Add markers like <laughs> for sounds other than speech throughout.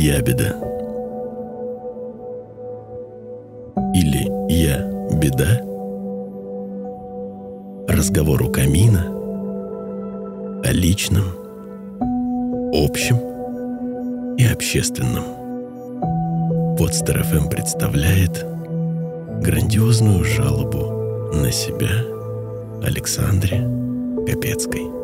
ябеда. Или я беда. Разговор у камина о личном, общем и общественном. Подстер ФМ представляет грандиозную жалобу на себя Александре Капецкой.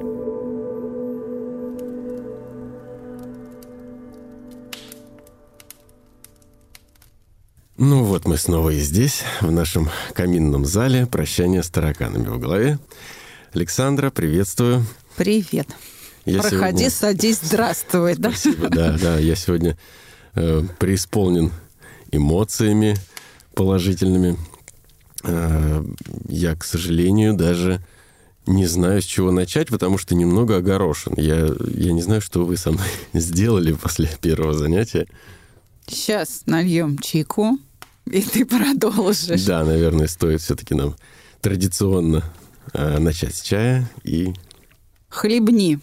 Вот мы снова и здесь, в нашем каминном зале «Прощание с тараканами в голове». Александра, приветствую. Привет. Я Проходи, сегодня... садись, здравствуй. Да? Спасибо, да, да. Я сегодня э, преисполнен эмоциями положительными. Э, я, к сожалению, даже не знаю, с чего начать, потому что немного огорошен. Я, я не знаю, что вы со мной <laughs> сделали после первого занятия. Сейчас нальем чайку, и ты продолжишь. Да, наверное, стоит все-таки нам традиционно э, начать с чая и... Хлебни.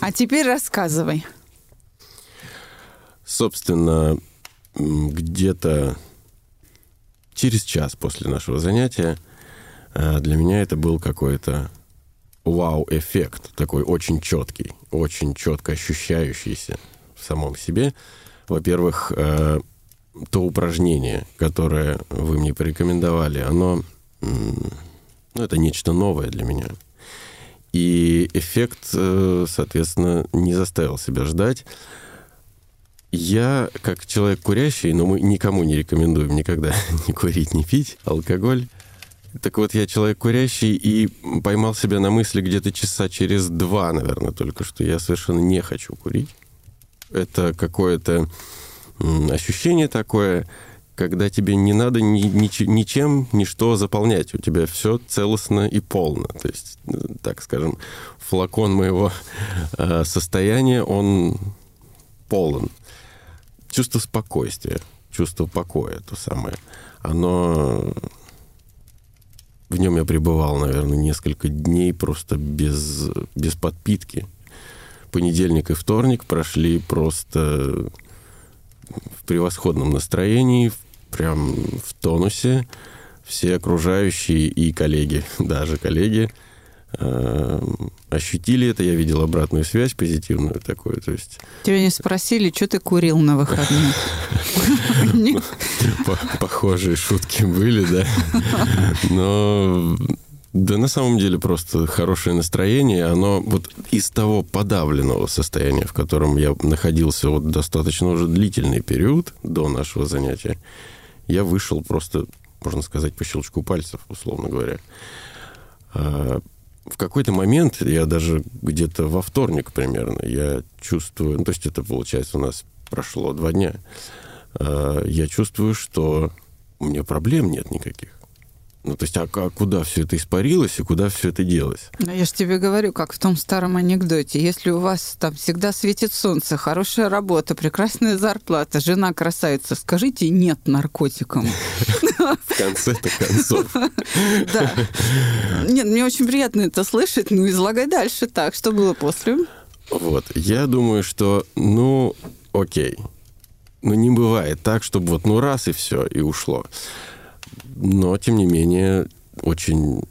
А теперь рассказывай. Собственно, где-то через час после нашего занятия э, для меня это был какой-то вау-эффект, такой очень четкий, очень четко ощущающийся в самом себе. Во-первых, э, то упражнение, которое вы мне порекомендовали, оно, ну, это нечто новое для меня. И эффект, э, соответственно, не заставил себя ждать. Я, как человек курящий, но мы никому не рекомендуем никогда <laughs> не курить, не пить алкоголь. Так вот, я человек курящий и поймал себя на мысли где-то часа через два, наверное, только что я совершенно не хочу курить. Это какое-то ощущение такое, когда тебе не надо ни, ни, ничем, ничто заполнять. У тебя все целостно и полно. То есть, так скажем, флакон моего э, состояния, он полон чувство спокойствия, чувство покоя, то самое, оно... В нем я пребывал, наверное, несколько дней просто без, без подпитки. Понедельник и вторник прошли просто в превосходном настроении, прям в тонусе. Все окружающие и коллеги, <laughs> даже коллеги, Эм, ощутили это, я видел обратную связь позитивную такую, то есть... Тебя не спросили, что ты курил на выходных? <laughs> Похожие шутки были, да. Но да на самом деле просто хорошее настроение, оно вот из того подавленного состояния, в котором я находился вот достаточно уже длительный период до нашего занятия, я вышел просто, можно сказать, по щелчку пальцев, условно говоря. А, в какой-то момент, я даже где-то во вторник примерно, я чувствую, ну, то есть это, получается, у нас прошло два дня, а, я чувствую, что у меня проблем нет никаких. Ну, то есть, а, а куда все это испарилось и куда все это делось? Ну, я же тебе говорю, как в том старом анекдоте. Если у вас там всегда светит солнце, хорошая работа, прекрасная зарплата, жена красавица, скажите нет наркотикам. В конце-то концов. <laughs> Да. Нет, мне очень приятно это слышать. Ну, излагай дальше так. Что было после? Вот. Я думаю, что, ну, окей. Ну, не бывает так, чтобы вот ну раз и все, и ушло. Но, тем не менее, очень,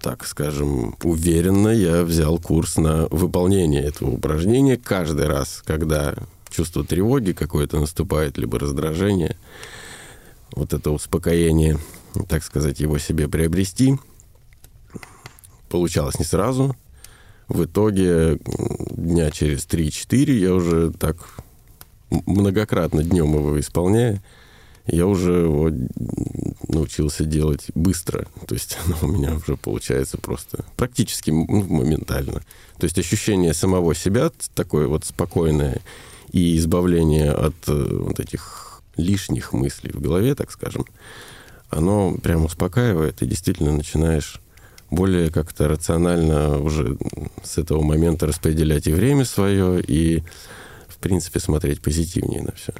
так скажем, уверенно я взял курс на выполнение этого упражнения каждый раз, когда чувство тревоги какое-то наступает, либо раздражение, вот это успокоение, так сказать, его себе приобрести. Получалось не сразу. В итоге дня через 3-4 я уже так многократно днем его исполняю, я уже его научился делать быстро. То есть <laughs> оно у меня уже получается просто практически ну, моментально. То есть ощущение самого себя такое вот спокойное и избавление от э, вот этих лишних мыслей в голове, так скажем, оно прям успокаивает, и действительно начинаешь более как-то рационально уже с этого момента распределять и время свое, и, в принципе, смотреть позитивнее на все.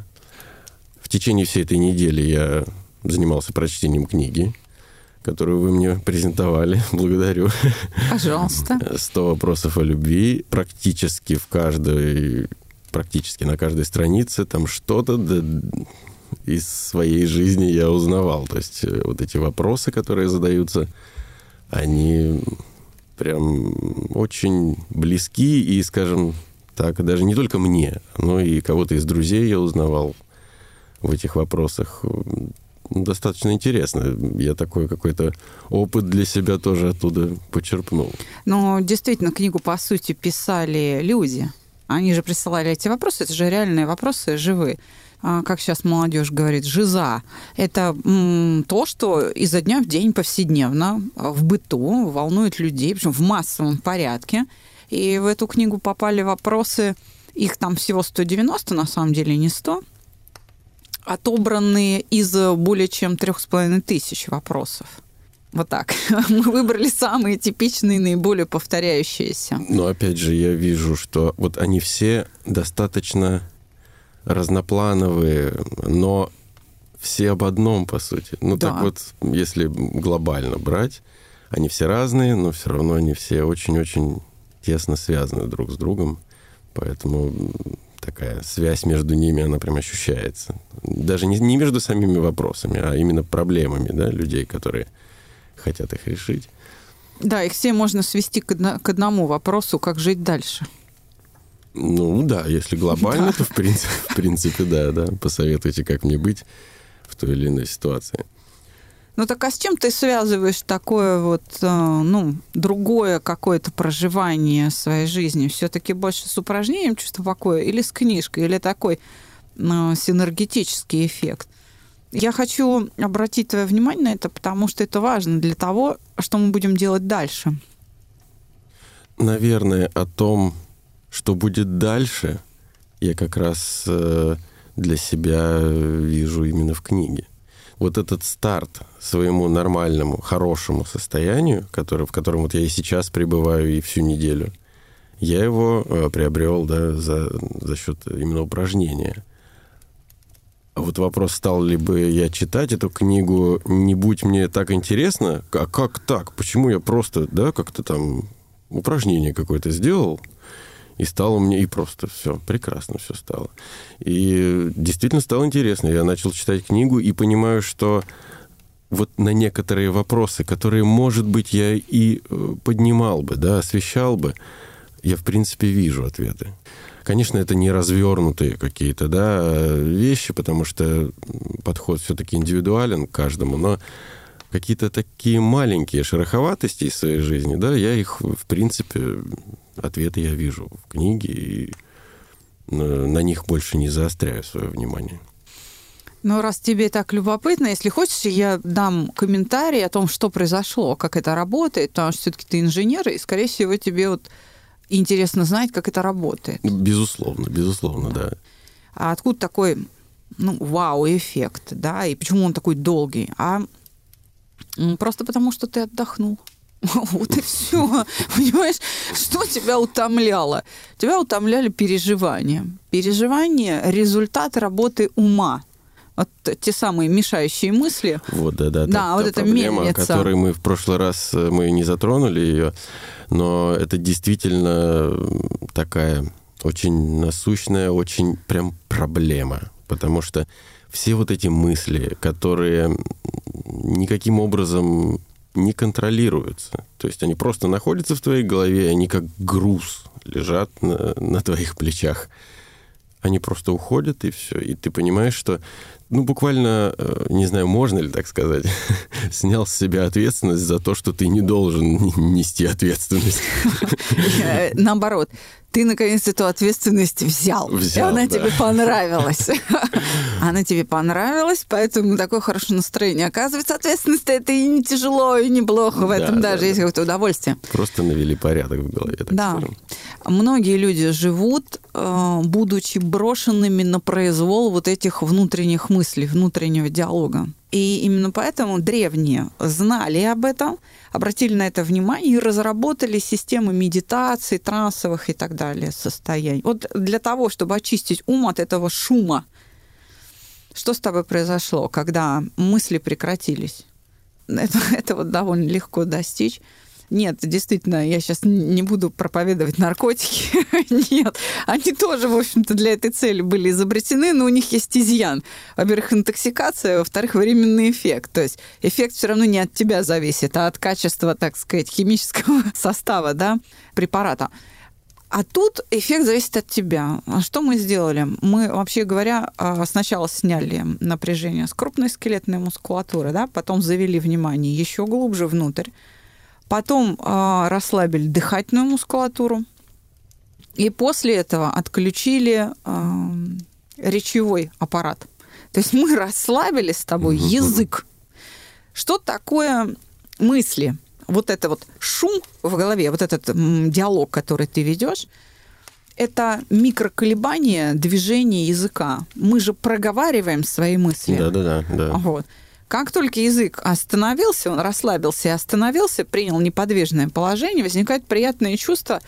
В течение всей этой недели я занимался прочтением книги, которую вы мне презентовали. <laughs> Благодарю. Пожалуйста. «100 вопросов о любви». Практически в каждой практически на каждой странице там что-то из своей жизни я узнавал. То есть э, вот эти вопросы, которые задаются, они прям очень близки и, скажем так, даже не только мне, но и кого-то из друзей я узнавал в этих вопросах. Достаточно интересно. Я такой какой-то опыт для себя тоже оттуда почерпнул. Но действительно, книгу, по сути, писали люди. Они же присылали эти вопросы. Это же реальные вопросы, живые. А, как сейчас молодежь говорит, жиза. Это то, что изо дня в день повседневно в быту волнует людей, причем в массовом порядке. И в эту книгу попали вопросы, их там всего 190, на самом деле не 100, отобранные из более чем трех с половиной тысяч вопросов. Вот так. <laughs> Мы выбрали самые типичные, наиболее повторяющиеся. Но опять же, я вижу, что вот они все достаточно разноплановые, но все об одном, по сути. Ну, да. так вот, если глобально брать, они все разные, но все равно они все очень-очень тесно связаны друг с другом. Поэтому такая связь между ними, она прям ощущается. Даже не, не между самими вопросами, а именно проблемами да, людей, которые хотят их решить. Да, их все можно свести к, одно, к одному вопросу, как жить дальше. Ну да, если глобально, то в принципе, в принципе, да, да. Посоветуйте, как мне быть в той или иной ситуации. Ну так а с чем ты связываешь такое вот, э, ну, другое какое-то проживание своей жизни? Все-таки больше с упражнением чувства покоя или с книжкой, или такой ну, синергетический эффект? Я хочу обратить твое внимание на это, потому что это важно для того, что мы будем делать дальше. Наверное, о том, что будет дальше, я как раз э, для себя вижу именно в книге вот этот старт своему нормальному, хорошему состоянию, который, в котором вот я и сейчас пребываю и всю неделю, я его э, приобрел да, за, за счет именно упражнения. А вот вопрос, стал ли бы я читать эту книгу, не будь мне так интересно, а как так? Почему я просто, да, как-то там упражнение какое-то сделал, и стало мне, и просто все, прекрасно все стало. И действительно стало интересно. Я начал читать книгу и понимаю, что вот на некоторые вопросы, которые, может быть, я и э, поднимал бы, да, освещал бы, я, в принципе, вижу ответы. Конечно, это не развернутые какие-то да, вещи, потому что подход все-таки индивидуален к каждому, но какие-то такие маленькие шероховатости из своей жизни, да, я их, в принципе, ответы я вижу в книге, и на них больше не заостряю свое внимание. Ну, раз тебе так любопытно, если хочешь, я дам комментарий о том, что произошло, как это работает, потому что все-таки ты инженер, и, скорее всего, тебе вот интересно знать, как это работает. Безусловно, безусловно, да. А откуда такой, ну, вау-эффект, да, и почему он такой долгий? А просто потому, что ты отдохнул. <laughs> Вот и все. Понимаешь, что тебя утомляло? Тебя утомляли переживания. Переживания – результат работы ума. Вот те самые мешающие мысли. Вот, да, да. Да, та, вот та эта проблема, мельница. которой мы в прошлый раз э, мы не затронули ее, но это действительно такая очень насущная, очень прям проблема, потому что все вот эти мысли, которые никаким образом не контролируются. То есть они просто находятся в твоей голове, они как груз лежат на, на твоих плечах. Они просто уходят, и все. И ты понимаешь, что, ну, буквально, э, не знаю, можно ли так сказать, <laughs> снял с себя ответственность за то, что ты не должен нести ответственность. <laughs> Э, наоборот, ты наконец эту ответственность взял. взял и она да. тебе понравилась. <laughs> она тебе понравилась, поэтому такое хорошее настроение. Оказывается, ответственность это и не тяжело, и не плохо. В этом да, даже да, есть какое-то удовольствие. Просто навели порядок в голове, Да. Многие люди живут, э, будучи брошенными на произвол вот этих внутренних мыслей, внутреннего диалога. И именно поэтому древние знали об этом, обратили на это внимание и разработали системы медитации, трансовых и так далее состояний. Вот для того, чтобы очистить ум от этого шума, что с тобой произошло, когда мысли прекратились? Это, <laughs> это вот довольно легко достичь. Нет, действительно, я сейчас не буду проповедовать наркотики. <laughs> Нет, они тоже, в общем-то, для этой цели были изобретены, но у них есть изъян. Во-первых, интоксикация, во-вторых, временный эффект. То есть эффект все равно не от тебя зависит, а от качества, так сказать, химического <laughs> состава да, препарата. А тут эффект зависит от тебя. А что мы сделали? Мы, вообще говоря, а, сначала сняли напряжение с крупной скелетной мускулатуры, да, потом завели внимание еще глубже внутрь, потом э, расслабили дыхательную мускулатуру, и после этого отключили э, речевой аппарат. То есть мы <laughs> расслабили с тобой язык. Что такое мысли? вот это вот шум в голове, вот этот диалог, который ты ведешь, это микроколебание движения языка. Мы же проговариваем свои мысли. Да-да-да. да. Вот. Как только язык остановился, он расслабился и остановился, принял неподвижное положение, возникает приятное чувство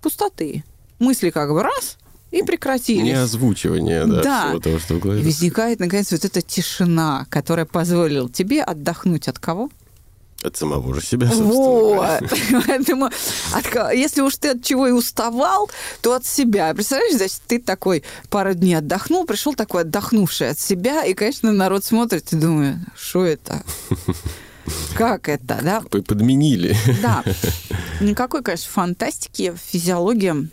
пустоты. Мысли как бы раз и прекратились. Не озвучивание, да, да. всего того, что в голове. И возникает, наконец, вот эта тишина, которая позволила тебе отдохнуть от кого? От самого же себя, собственно. Вот. Поэтому, от, если уж ты от чего и уставал, то от себя. Представляешь, значит, ты такой пару дней отдохнул, пришел такой отдохнувший от себя, и, конечно, народ смотрит и думает, что это? Как это, да? Подменили. Да. Никакой, конечно, фантастики, физиология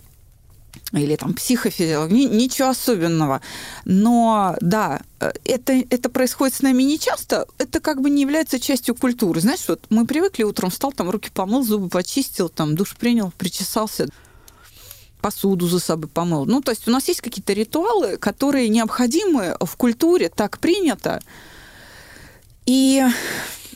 или там психофизиология, ничего особенного. Но да, это, это происходит с нами не часто, это как бы не является частью культуры. Знаешь, вот мы привыкли утром встал, там руки помыл, зубы почистил, там душ принял, причесался, посуду за собой помыл. Ну, то есть у нас есть какие-то ритуалы, которые необходимы в культуре, так принято. И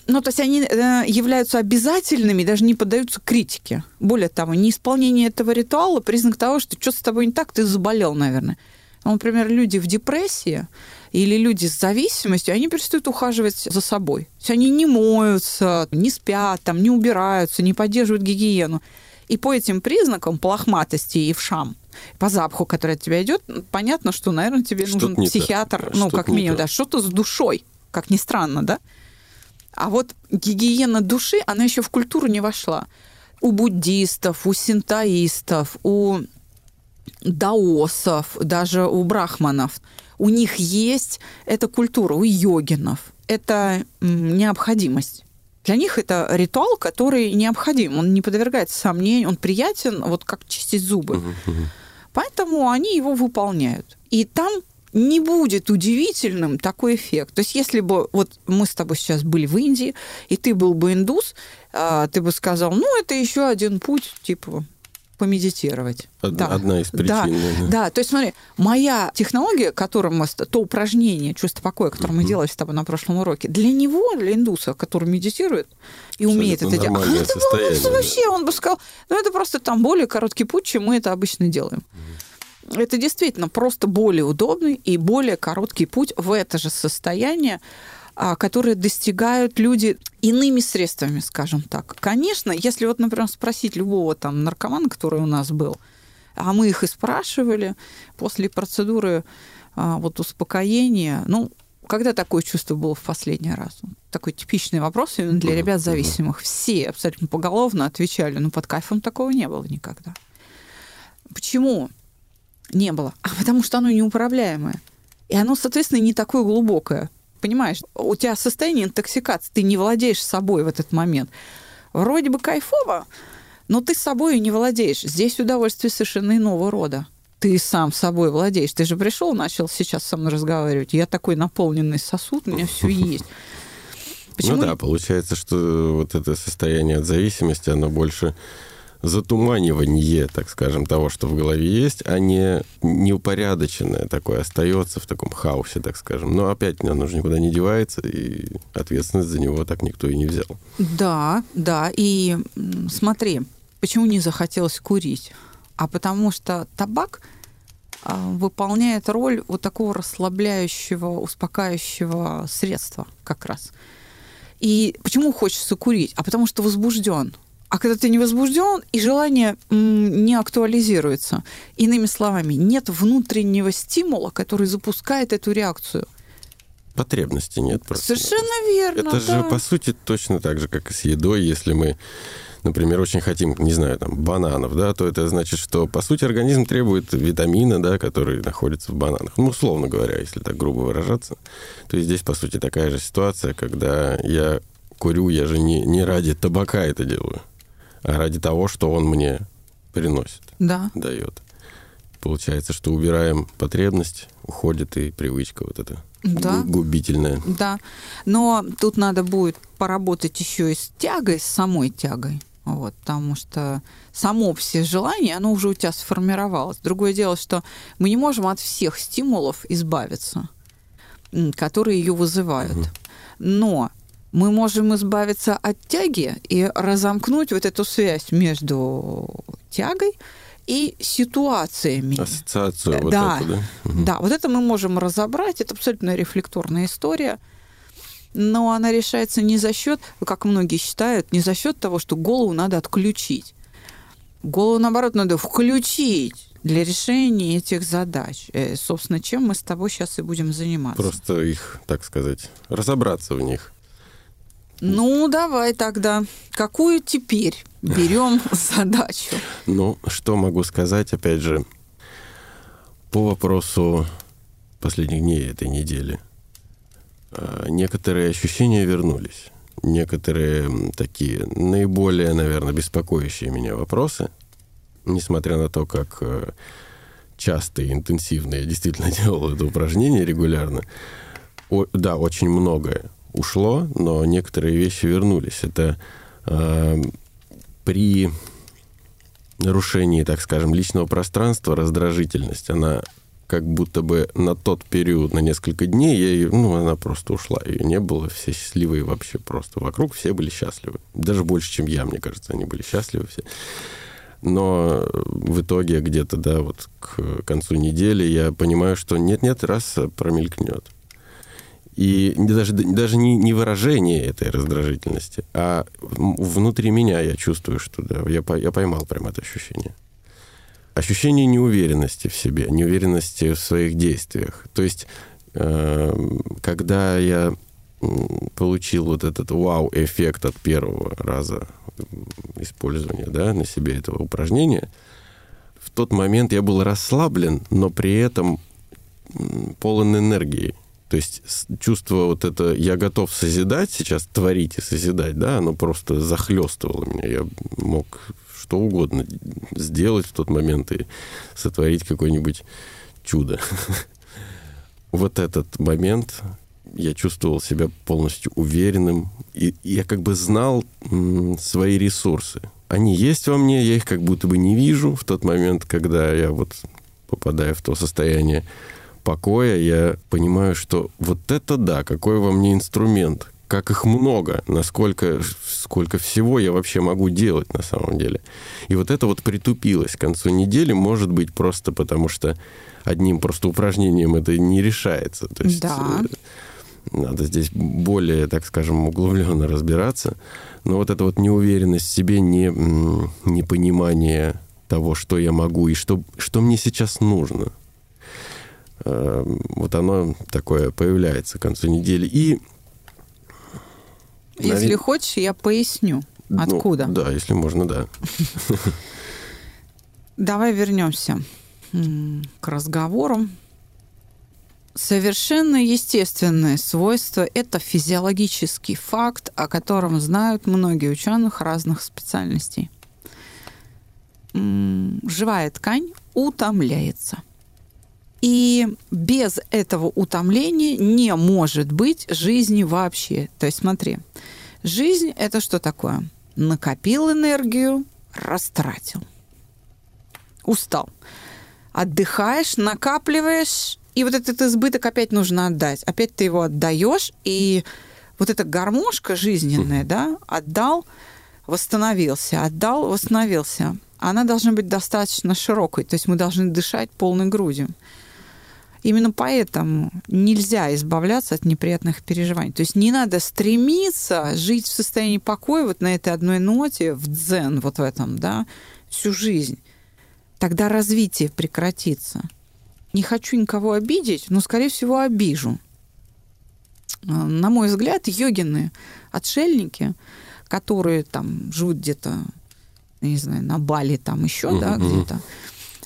ну, то есть они э, являются обязательными, даже не поддаются критике. Более того, неисполнение этого ритуала признак того, что что-то с тобой не так, ты заболел, наверное. Ну, например, люди в депрессии или люди с зависимостью, они перестают ухаживать за собой. То есть они не моются, не спят, там, не убираются, не поддерживают гигиену. И по этим признакам, по лохматости и вшам, по запаху, который от тебя идет, понятно, что, наверное, тебе что нужен психиатр, ну, как минимум, да, что-то с душой, как ни странно, да? А вот гигиена души, она еще в культуру не вошла. У буддистов, у синтоистов, у даосов, даже у брахманов. У них есть эта культура, у йогинов. Это необходимость. Для них это ритуал, который необходим. Он не подвергается сомнению, он приятен, вот как чистить зубы. Поэтому они его выполняют. И там не будет удивительным такой эффект. То есть если бы вот мы с тобой сейчас были в Индии, и ты был бы индус, а, ты бы сказал, ну, это еще один путь, типа, помедитировать. Од- да. Одна из причин. Да, да. да, то есть смотри, моя технология, которым мы, то упражнение чувство покоя, которое uh-huh. мы делали с тобой на прошлом уроке, для него, для индуса, который медитирует и умеет это делать, это было вообще, он бы сказал, ну это просто там более короткий путь, чем мы это обычно делаем. Uh-huh это действительно просто более удобный и более короткий путь в это же состояние, а, которые достигают люди иными средствами, скажем так. Конечно, если вот, например, спросить любого там наркомана, который у нас был, а мы их и спрашивали после процедуры а, вот успокоения, ну, когда такое чувство было в последний раз? Такой типичный вопрос именно для ребят зависимых. Все абсолютно поголовно отвечали, ну, под кайфом такого не было никогда. Почему? Не было, а потому что оно неуправляемое. И оно, соответственно, не такое глубокое. Понимаешь, у тебя состояние интоксикации, ты не владеешь собой в этот момент. Вроде бы кайфово, но ты собой не владеешь. Здесь удовольствие совершенно иного рода. Ты сам собой владеешь. Ты же пришел, начал сейчас со мной разговаривать. Я такой наполненный сосуд, у меня все <laughs> есть. Почему? Ну да, получается, что вот это состояние от зависимости, оно больше затуманивание, так скажем, того, что в голове есть, а не неупорядоченное такое остается в таком хаосе, так скажем. Но опять оно же никуда не девается, и ответственность за него так никто и не взял. Да, да. И смотри, почему не захотелось курить? А потому что табак а, выполняет роль вот такого расслабляющего, успокаивающего средства как раз. И почему хочется курить? А потому что возбужден. А когда ты не возбужден, и желание не актуализируется. Иными словами, нет внутреннего стимула, который запускает эту реакцию. Потребности нет просто. Совершенно верно. Это да. же, по сути, точно так же, как и с едой. Если мы, например, очень хотим, не знаю, там, бананов, да, то это значит, что, по сути, организм требует витамина, да, который находится в бананах. Ну, условно говоря, если так грубо выражаться. То есть здесь, по сути, такая же ситуация, когда я курю, я же не, не ради табака это делаю, ради того, что он мне приносит, Да. дает. Получается, что убираем потребность, уходит и привычка вот эта Да. гу- губительная. Да. Но тут надо будет поработать еще и с тягой, с самой тягой. Вот, потому что само все желание, оно уже у тебя сформировалось. Другое дело, что мы не можем от всех стимулов избавиться, которые ее вызывают. Но мы можем избавиться от тяги и разомкнуть вот эту связь между тягой и ситуациями. Ассоциацию вот Да. эту, да? Мгм. Да, вот это мы можем разобрать. Это абсолютно рефлекторная история. Но она решается не за счет, как многие считают, не за счет того, что голову надо отключить. Голову, наоборот, надо включить для решения этих задач. Э, собственно, чем мы с тобой сейчас и будем заниматься. Просто их, так сказать, разобраться в них. Ну, давай тогда. Какую теперь берем <laughs> задачу? Ну, что могу сказать, опять же, по вопросу последних дней этой недели. А, Некоторые ощущения вернулись. Некоторые такие наиболее, наверное, беспокоящие меня вопросы, несмотря на то, как э, часто и интенсивно я действительно <laughs> делал это упражнение регулярно, о- да, очень многое ушло, но некоторые вещи вернулись. Это э, при нарушении, так скажем, личного пространства раздражительность, она как будто бы на тот период, на несколько дней, я ее, ну, она просто ушла. Ее не было, все счастливые вообще просто. Вокруг все были счастливы. Даже больше, чем я, мне кажется, они были счастливы все. Но в итоге где-то, да, вот к концу недели я понимаю, что нет-нет, раз промелькнет. И даже, даже не, не выражение этой раздражительности, а внутри меня я чувствую, что да, я, я поймал прям это ощущение. Ощущение неуверенности в себе, неуверенности в своих действиях. То есть, э, когда я получил вот этот вау-эффект от первого раза использования да, на себе этого упражнения, в тот момент я был расслаблен, но при этом полон энергии. То есть чувство вот это «я готов созидать сейчас, творить и созидать», да, оно просто захлестывало меня. Я мог что угодно сделать в тот момент и сотворить какое-нибудь чудо. <laughs> Вот этот момент я чувствовал себя полностью уверенным. И я как бы знал свои ресурсы. Они есть во мне, я их как будто бы не вижу в тот момент, когда я вот попадаю в то состояние покоя, я понимаю, что вот это да, какой во мне инструмент, как их много, насколько сколько всего я вообще могу делать на самом деле. И вот это вот притупилось к концу недели, может быть, просто потому что одним просто упражнением это не решается. То есть, Да. э, надо здесь более, так скажем, углубленно разбираться. Но вот эта вот неуверенность в себе, не, непонимание того, что я могу и что, что мне сейчас нужно. Э, Вот оно такое появляется к концу недели. И Если Навер- хочешь, я поясню, ну, откуда. да, если можно, да. Давай вернемся к разговору. Совершенно естественное свойство – это физиологический факт, о котором знают многие ученых разных специальностей. Живая ткань утомляется. И без этого утомления не может быть жизни вообще. То есть смотри, жизнь – это что такое? Накопил энергию, растратил устал. Отдыхаешь, накапливаешь, и вот этот избыток опять нужно отдать. Опять ты его отдаешь, и вот эта гармошка жизненная, да, отдал, восстановился, отдал, восстановился. Она должна быть достаточно широкой, то есть мы должны дышать полной грудью. Именно поэтому нельзя избавляться от неприятных переживаний. То есть не надо стремиться жить в состоянии покоя вот на этой одной ноте, в дзен вот в этом, да, всю жизнь тогда развитие прекратится. Не хочу никого обидеть, но, скорее всего, обижу. на мой взгляд, йогины, отшельники, которые там живут где-то, не знаю, на Бали там еще, mm-hmm. да, где-то,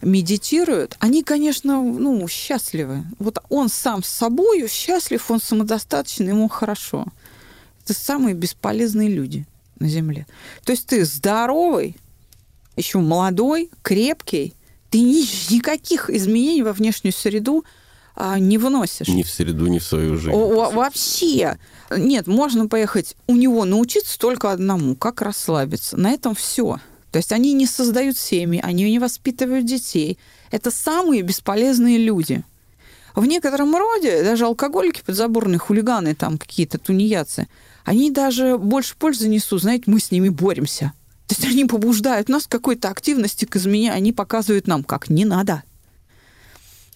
медитируют, они, конечно, ну, счастливы. Вот он сам с собой счастлив, он самодостаточный, ему хорошо. Это самые бесполезные люди на Земле. То есть ты здоровый, еще молодой, крепкий, ты ни, никаких изменений во внешнюю среду а, не выносишь. Ни в среду, ни в свою жизнь. О, вообще. Нет, можно поехать у него научиться только одному, как расслабиться. На этом все. То есть они не создают семьи, они не воспитывают детей. Это самые бесполезные люди. В некотором роде даже алкоголики, подзаборные хулиганы, там какие-то тунеядцы, они даже больше пользы несут. Знаете, мы с ними боремся. То есть они побуждают нас к какой-то активности, к измене, они показывают нам, как не надо.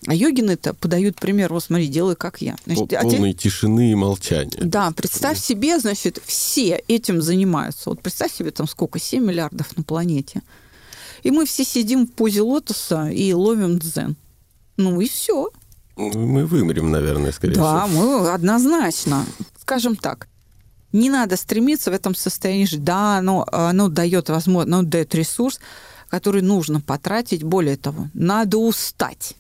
А йогины-то подают пример, вот смотри, делай как я. Значит, Полной а те... тишины и молчания. Да, представь себе, значит, все этим занимаются. Вот представь себе там сколько, 7 миллиардов на планете. И мы все сидим в позе лотоса и ловим дзен. Ну и все. Мы вымрем, наверное, скорее да, всего. Да, мы однозначно. Скажем так, не надо стремиться в этом состоянии жить. Да, оно, оно дает возможность, оно дает ресурс, который нужно потратить. Более того, надо устать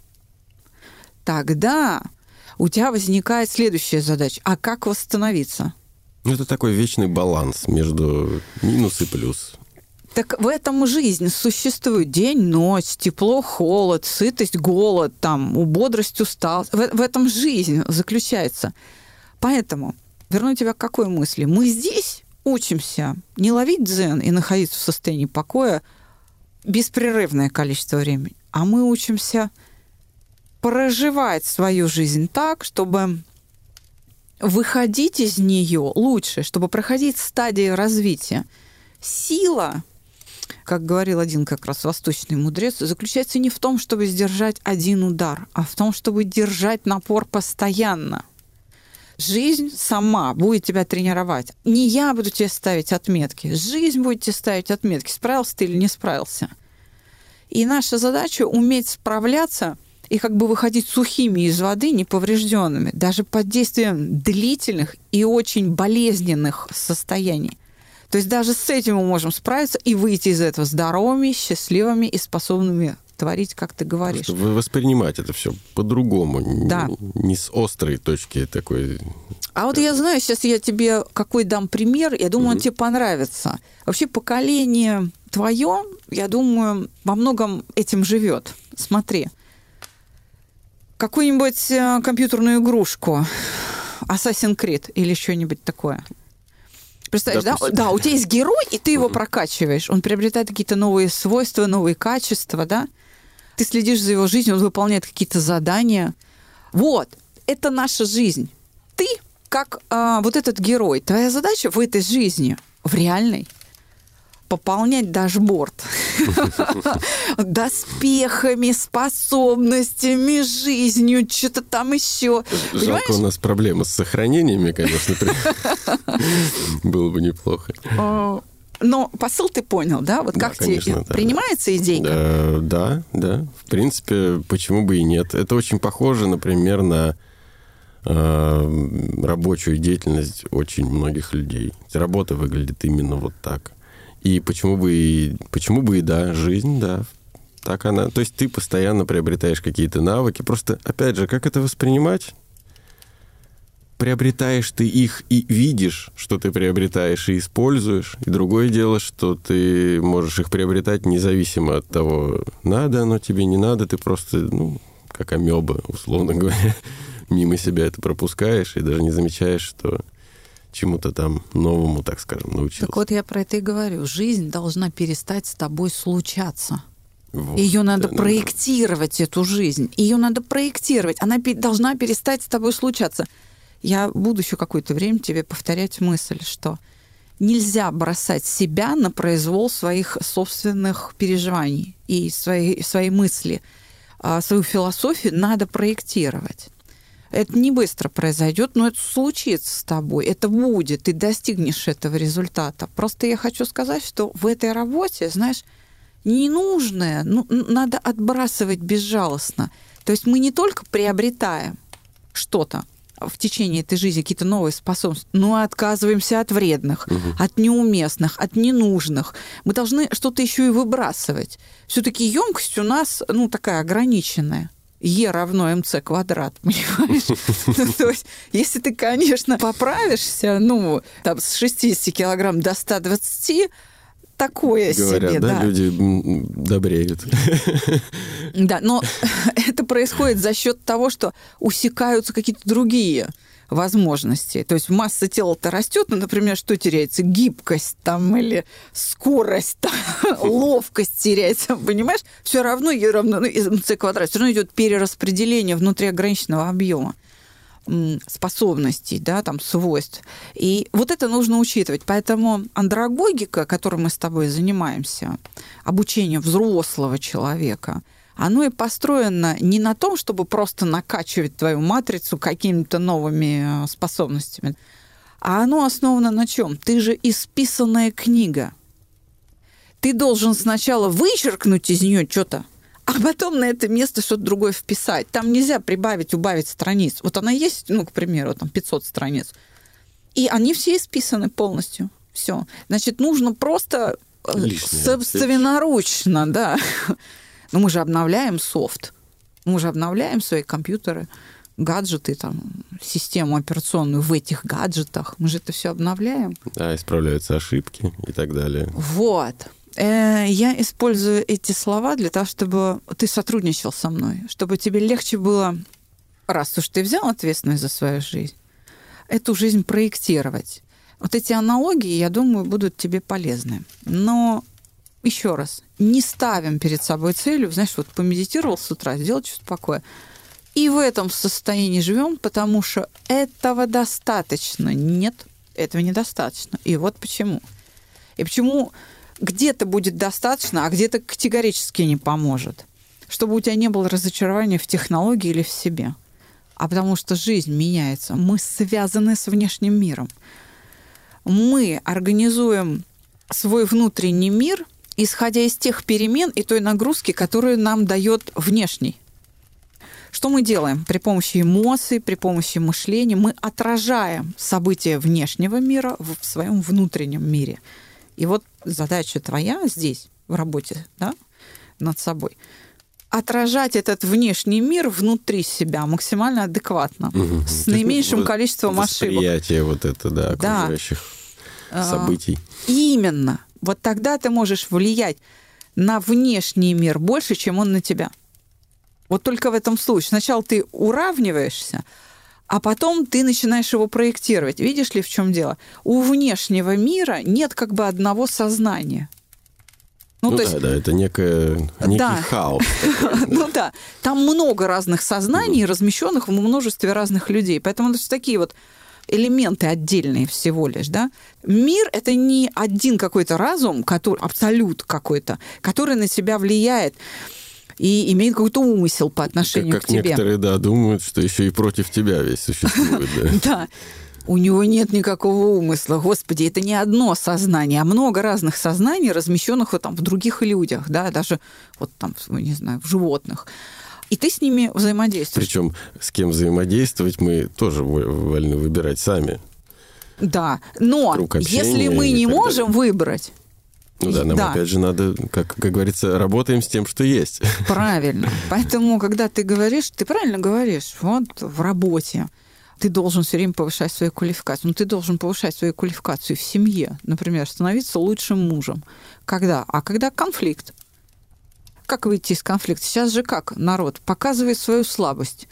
тогда у тебя возникает следующая задача. А как восстановиться? Ну, это такой вечный баланс между минус и плюс. Так в этом жизнь существует день, ночь, тепло, холод, сытость, голод, там, бодрость, усталость. В, в этом жизнь заключается. Поэтому верну тебя к какой мысли? Мы здесь учимся не ловить дзен и находиться в состоянии покоя беспрерывное количество времени, а мы учимся проживать свою жизнь так, чтобы выходить из нее лучше, чтобы проходить стадии развития. Сила, как говорил один как раз восточный мудрец, заключается не в том, чтобы сдержать один удар, а в том, чтобы держать напор постоянно. Жизнь сама будет тебя тренировать. Не я буду тебе ставить отметки. Жизнь будет тебе ставить отметки, справился ты или не справился. И наша задача уметь справляться – и как бы выходить сухими из воды, неповрежденными, даже под действием длительных и очень болезненных состояний. То есть даже с этим мы можем справиться и выйти из этого здоровыми, счастливыми и способными творить, как ты говоришь. Просто воспринимать это все по-другому, да. не с острой точки такой. А вот я знаю, сейчас я тебе какой дам пример, я думаю, mm-hmm. он тебе понравится. Вообще поколение твое, я думаю, во многом этим живет. Смотри, какую-нибудь э, компьютерную игрушку, Assassin's Creed или что-нибудь такое. Представляешь, да? Да, у тебя есть герой, и ты его прокачиваешь. Он приобретает какие-то новые свойства, новые качества, да? Ты следишь за его жизнью, он выполняет какие-то задания. Вот, это наша жизнь. Ты как а, вот этот герой. Твоя задача в этой жизни, в реальной, пополнять дашборд <laughs> доспехами, способностями, жизнью, что-то там еще. Жалко, у нас проблемы с сохранениями, конечно. <laughs> Было бы неплохо. Но посыл ты понял, да? Вот как тебе принимается идейка? Да, да. В принципе, почему бы и нет? Это очень похоже, например, на а, рабочую деятельность очень многих людей. Работа выглядит именно вот так. И почему бы и, почему бы и да, жизнь, да, так она. То есть ты постоянно приобретаешь какие-то навыки. Просто, опять же, как это воспринимать? Приобретаешь ты их и видишь, что ты приобретаешь и используешь. И другое дело, что ты можешь их приобретать независимо от того, надо оно тебе, не надо. Ты просто, ну, как амеба, условно <laughs> говоря, мимо себя это пропускаешь и даже не замечаешь, что чему-то там новому, так скажем, научился. Так вот я про это и говорю. Жизнь должна перестать с тобой случаться. Вот, Ее надо да, проектировать, да. эту жизнь. Ее надо проектировать. Она должна перестать с тобой случаться. Я буду еще какое-то время тебе повторять мысль, что нельзя бросать себя на произвол своих собственных переживаний и свои, свои мысли. А свою философию надо проектировать. Это не быстро произойдет, но это случится с тобой, это будет, ты достигнешь этого результата. Просто я хочу сказать, что в этой работе, знаешь, ненужное ну, надо отбрасывать безжалостно. То есть мы не только приобретаем что-то, в течение этой жизни какие-то новые способности, но отказываемся от вредных, угу. от неуместных, от ненужных. Мы должны что-то еще и выбрасывать. Все-таки емкость у нас, ну, такая ограниченная. Е равно МЦ квадрат, <laughs> понимаешь? ну, то есть, если ты, конечно, поправишься, ну, там, с 60 килограмм до 120, такое Говорят, себе, да, да. люди добреют. Да, но <laughs> это происходит за счет того, что усекаются какие-то другие возможностей. То есть масса тела-то растет, но, например, что теряется? Гибкость там или скорость, там, <laughs> ловкость теряется, понимаешь? Все равно, равно ну, из МЦ квадрат, все равно идет перераспределение внутри ограниченного объема способностей, да, там, свойств. И вот это нужно учитывать. Поэтому андрогогика, которой мы с тобой занимаемся, обучение взрослого человека – оно и построено не на том, чтобы просто накачивать твою матрицу какими-то новыми э, способностями, а оно основано на чем? Ты же исписанная книга. Ты должен сначала вычеркнуть из нее что-то, а потом на это место что-то другое вписать. Там нельзя прибавить, убавить страниц. Вот она есть, ну, к примеру, там 500 страниц. И они все исписаны полностью. Все. Значит, нужно просто э, Лишнее. собственноручно, да, но мы же обновляем софт, мы же обновляем свои компьютеры, гаджеты, там, систему операционную в этих гаджетах. Мы же это все обновляем. Да, исправляются ошибки и так далее. Вот. Э, я использую эти слова для того, чтобы ты сотрудничал со мной, чтобы тебе легче было, раз уж ты взял ответственность за свою жизнь, эту жизнь проектировать. Вот эти аналогии, я думаю, будут тебе полезны. Но еще раз, не ставим перед собой целью, знаешь, вот помедитировал с утра, сделать что-то такое. И в этом состоянии живем, потому что этого достаточно. Нет, этого недостаточно. И вот почему. И почему где-то будет достаточно, а где-то категорически не поможет. Чтобы у тебя не было разочарования в технологии или в себе. А потому что жизнь меняется. Мы связаны с внешним миром. Мы организуем свой внутренний мир исходя из тех перемен и той нагрузки, которую нам дает внешний. Что мы делаем? При помощи эмоций, при помощи мышления мы отражаем события внешнего мира в своем внутреннем мире. И вот задача твоя здесь, в работе, да, над собой, отражать этот внешний мир внутри себя максимально адекватно, угу. с наименьшим вот количеством ошибок. Восприятие вот это, да, окружающих да. событий. Именно вот тогда ты можешь влиять на внешний мир больше, чем он на тебя. Вот только в этом случае. Сначала ты уравниваешься, а потом ты начинаешь его проектировать. Видишь ли, в чем дело? У внешнего мира нет как бы одного сознания. Ну, ну да, есть... да, это некое, некий да. хаос. <laughs> ну да, там много разных сознаний, размещенных в множестве разных людей. Поэтому это такие вот элементы отдельные всего лишь, да. Мир — это не один какой-то разум, который, абсолют какой-то, который на себя влияет и имеет какой-то умысел по отношению как, к тебе. Как некоторые, да, думают, что еще и против тебя весь существует, <laughs> да. Да. У него нет никакого умысла. Господи, это не одно сознание, а много разных сознаний, размещенных вот там в других людях, да, даже вот там, не знаю, в животных и ты с ними взаимодействуешь. Причем с кем взаимодействовать мы тоже вольны выбирать сами. Да, но если мы не можем далее. выбрать, ну да, нам да. опять же надо, как, как говорится, работаем с тем, что есть. Правильно. <laughs> Поэтому, когда ты говоришь, ты правильно говоришь, вот в работе ты должен все время повышать свою квалификацию. Ну, ты должен повышать свою квалификацию в семье, например, становиться лучшим мужем. Когда? А когда конфликт как выйти из конфликта? Сейчас же как народ показывает свою слабость.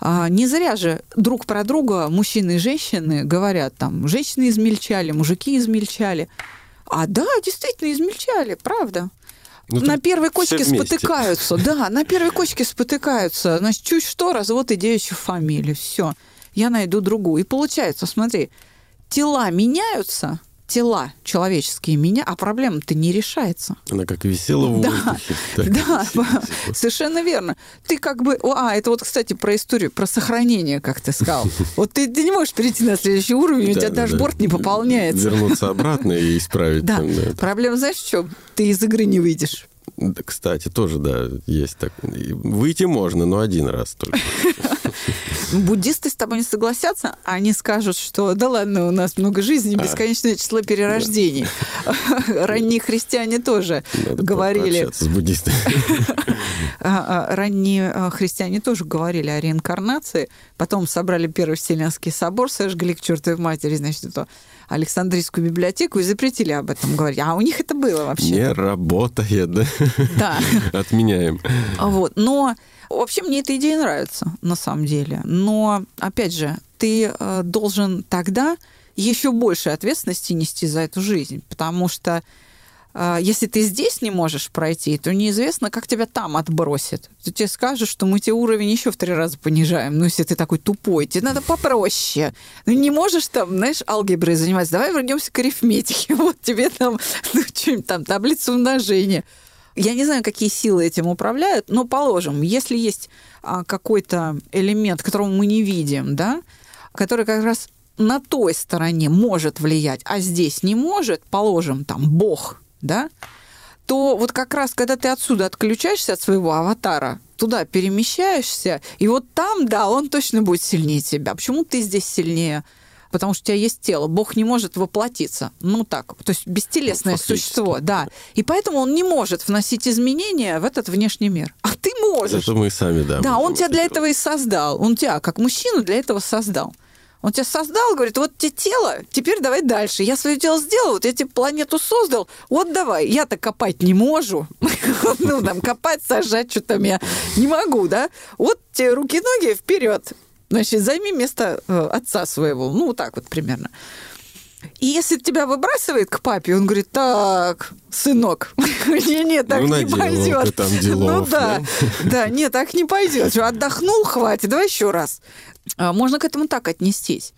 А, не зря же друг про друга мужчины и женщины говорят, там, женщины измельчали, мужики измельчали. А да, действительно измельчали, правда. Ну, на первой кочке спотыкаются. Да, на первой кочке спотыкаются. Значит, чуть что, развод и девичью фамилию. Все. Я найду другую. И получается, смотри, тела меняются, тела человеческие меня, а проблема-то не решается. Она как висела в да, <laughs> Да, совершенно верно. Ты как бы... А, это вот, кстати, про историю, про сохранение, как ты сказал. <laughs> Вот ты, ты не можешь перейти на следующий уровень, у тебя дашборд не пополняется. Вернуться обратно и исправить. Да, проблема, знаешь, в чем? Ты из игры не выйдешь. Кстати, тоже, да, есть так. Выйти можно, но один раз только. <laughs> Буддисты с тобой не согласятся, а они скажут, что да ладно, у нас много жизней, бесконечное число перерождений. <laughs> Ранние христиане тоже говорили... с буддистами. <laughs> А, а, ранние а, христиане тоже говорили о реинкарнации. Потом собрали Первый Вселенский собор, сожгли к чертовой матери, значит, это Александрийскую библиотеку и запретили об этом говорить. А у них это было вообще. Не работает, да? Да. <laughs> Отменяем. Вот. Но вообще мне эта идея нравится, на самом деле. Но, опять же, ты э, должен тогда еще больше ответственности нести за эту жизнь, потому что если ты здесь не можешь пройти, то неизвестно, как тебя там отбросит. То тебе скажут, что мы тебе уровень еще в три раза понижаем. Ну, если ты такой тупой, тебе надо попроще. Ну, не можешь там, знаешь, алгеброй заниматься. Давай вернемся к арифметике. <laughs> Вот тебе там, ну, что-нибудь там, таблицу умножения. Я не знаю, какие силы этим управляют, но положим, если есть а, какой-то элемент, которого мы не видим, да, который как раз на той стороне может влиять, а здесь не может, положим, там, Бог, да, то вот как раз, когда ты отсюда отключаешься от своего аватара, туда перемещаешься, и вот там, да, он точно будет сильнее тебя. Почему ты здесь сильнее? потому что у тебя есть тело. Бог не может воплотиться. Ну так, то есть бестелесное ну, существо, да. И поэтому он не может вносить изменения в этот внешний мир. А ты можешь. Это мы сами, да. Да, он тебя для этого и создал. Он тебя, как мужчину, для этого создал. Он тебя создал, говорит, вот тебе тело, теперь давай дальше. Я свое дело сделал, вот я тебе планету создал, вот давай. Я-то копать не могу. <laughs> Ну, там, копать, сажать, что там я не могу, да? Вот тебе руки-ноги вперед. Значит, займи место э, отца своего. Ну, вот так вот примерно. И если тебя выбрасывает к папе, он говорит, так, сынок, <laughs> не, не, так ну, не пойдет. Там делов, ну да, да, да, нет, так не пойдет. Отдохнул, хватит, давай еще раз. А, можно к этому так отнестись.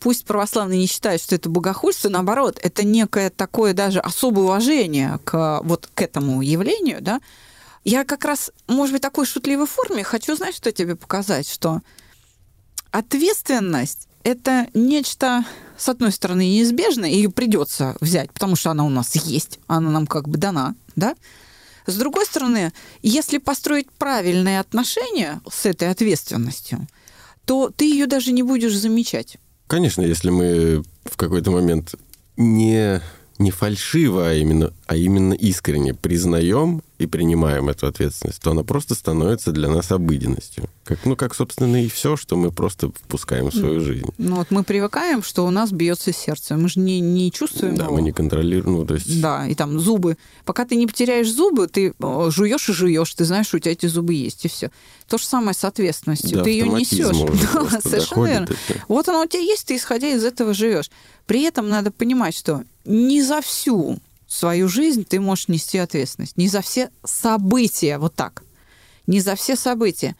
Пусть православные не считают, что это богохульство, наоборот, это некое такое даже особое уважение к вот к этому явлению, да. Я как раз, может быть, такой шутливой форме хочу, знаешь, что тебе показать, что ответственность это нечто, с одной стороны, неизбежное, ее придется взять, потому что она у нас есть, она нам как бы дана, да? С другой стороны, если построить правильные отношения с этой ответственностью, то ты ее даже не будешь замечать. Конечно, если мы в какой-то момент не не фальшиво, а именно, а именно искренне признаем и принимаем эту ответственность, то она просто становится для нас обыденностью. Как, ну, как, собственно, и все, что мы просто впускаем в свою жизнь. Ну, вот мы привыкаем, что у нас бьется сердце. Мы же не, не чувствуем Да, его. мы не контролируем, ну, то есть... Да, и там зубы. Пока ты не потеряешь зубы, ты э, жуешь и жуешь, ты знаешь, что у тебя эти зубы есть, и все. То же самое с ответственностью. Да, ты ее несешь. Да, совершенно верно. Вот она у тебя есть, ты исходя из этого живешь. При этом надо понимать, что не за всю свою жизнь ты можешь нести ответственность. Не за все события, вот так. Не за все события.